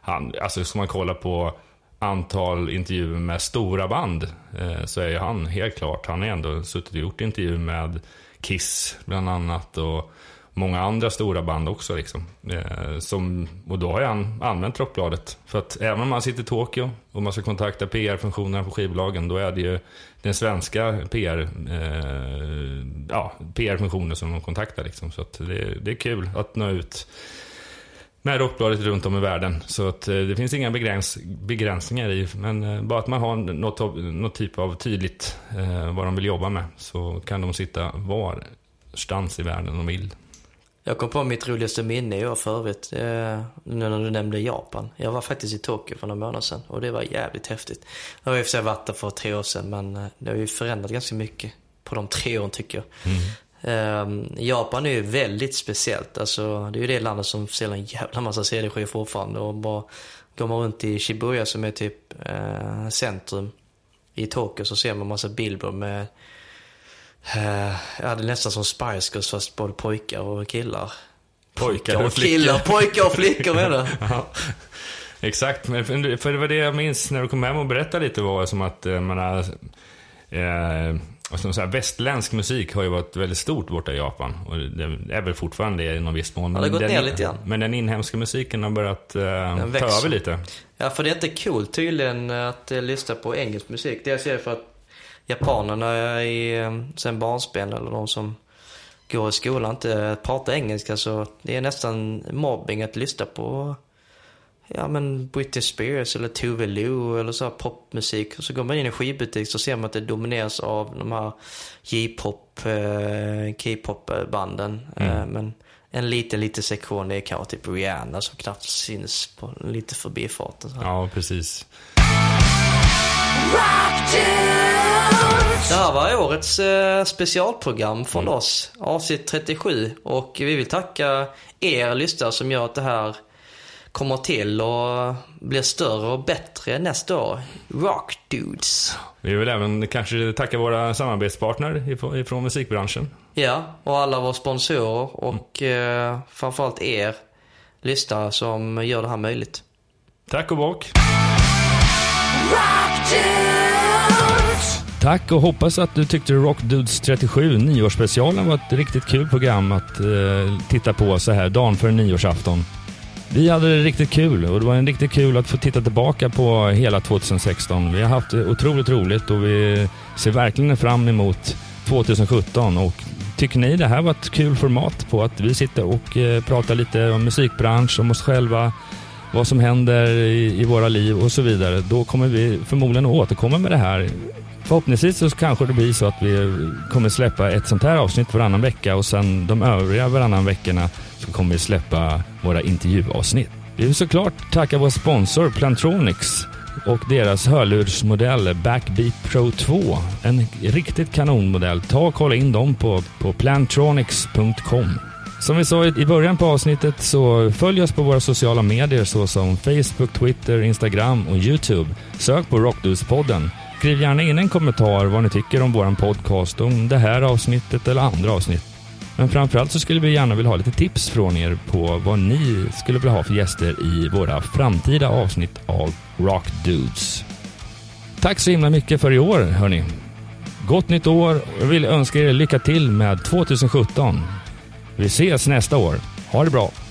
han, alltså ska man kolla på antal intervjuer med stora band eh, så är ju han helt klart, han har ändå suttit och gjort intervjuer med Kiss bland annat och många andra stora band också. Liksom. Eh, som, och då har jag använt Rockbladet. För att även om man sitter i Tokyo och man ska kontakta PR-funktionerna på skivbolagen, då är det ju den svenska PR, eh, ja, PR-funktionen som de kontaktar. Liksom. Så att det, det är kul att nå ut med Rockbladet runt om i världen. Så att eh, det finns inga begräns, begränsningar i, men eh, bara att man har något, något typ av tydligt eh, vad de vill jobba med så kan de sitta varstans i världen de vill. Jag kom på mitt roligaste minne i år förut, eh, nu när du nämnde Japan. Jag var faktiskt i Tokyo för några månader sedan och det var jävligt häftigt. Jag har i och för sig varit där för tre år sedan men eh, det har ju förändrat ganska mycket på de tre åren tycker jag. Mm. Eh, Japan är ju väldigt speciellt. Alltså, det är ju det landet som säljer en jävla massa CD-skivor fortfarande. Och bara går man runt i Shibuya som är typ eh, centrum i Tokyo så ser man massa billboard med Eh, ja, det är nästan som Spice Girls fast både pojkar och killar. Pojkar och killar, pojkar och flickor menar ja. Exakt, för det var det jag minns när du kom hem och berättade lite var som att eh, man har eh, som så här, västländsk musik har ju varit väldigt stort borta i Japan. Och det är väl fortfarande i någon viss mån. Ja, det har gått den, ner lite grann. Men den inhemska musiken har börjat eh, ta över lite. Ja, för det är inte coolt tydligen att eh, lyssna på engelsk musik. Dels är det för att japanerna i, eh, sen barnsben eller de som går i skolan inte pratar engelska så det är nästan mobbing att lyssna på ja men Britney Spears eller Tove Lo eller så popmusik. Och så går man in i skivbutik så ser man att det domineras av de här J-pop, eh, K-pop banden. Mm. Eh, men en liten, liten sektion är kanske typ Rihanna som knappt syns på lite förbifarten. Ja, precis. Det här var årets eh, specialprogram från mm. oss, avsnitt 37. Och vi vill tacka er lyssnare som gör att det här kommer till och blir större och bättre nästa år. Rock Dudes. Vi vill även kanske tacka våra samarbetspartner ifrån musikbranschen. Ja, och alla våra sponsorer och mm. eh, framförallt er lyssnare som gör det här möjligt. Tack och bock. Tack och hoppas att du tyckte Rock Dudes 37 nyårsspecialen var ett riktigt kul program att eh, titta på så här dagen före nyårsafton. Vi hade det riktigt kul och det var en riktigt kul att få titta tillbaka på hela 2016. Vi har haft det otroligt roligt och vi ser verkligen fram emot 2017 och tycker ni det här var ett kul format på att vi sitter och eh, pratar lite om musikbransch, om oss själva, vad som händer i, i våra liv och så vidare. Då kommer vi förmodligen att återkomma med det här Förhoppningsvis så kanske det blir så att vi kommer släppa ett sånt här avsnitt varannan vecka och sen de övriga varannan veckorna så kommer vi släppa våra intervjuavsnitt. Vi vill såklart tacka vår sponsor Plantronics och deras hörlursmodell Backbeat Pro 2. En riktigt kanonmodell. Ta och kolla in dem på, på plantronics.com. Som vi sa i början på avsnittet så följ oss på våra sociala medier såsom Facebook, Twitter, Instagram och Youtube. Sök på Rockdudes-podden. Skriv gärna in en kommentar vad ni tycker om vår podcast, om det här avsnittet eller andra avsnitt. Men framförallt så skulle vi gärna vilja ha lite tips från er på vad ni skulle vilja ha för gäster i våra framtida avsnitt av Rock Dudes. Tack så himla mycket för i år, hörni. Gott nytt år och jag vill önska er lycka till med 2017. Vi ses nästa år. Ha det bra!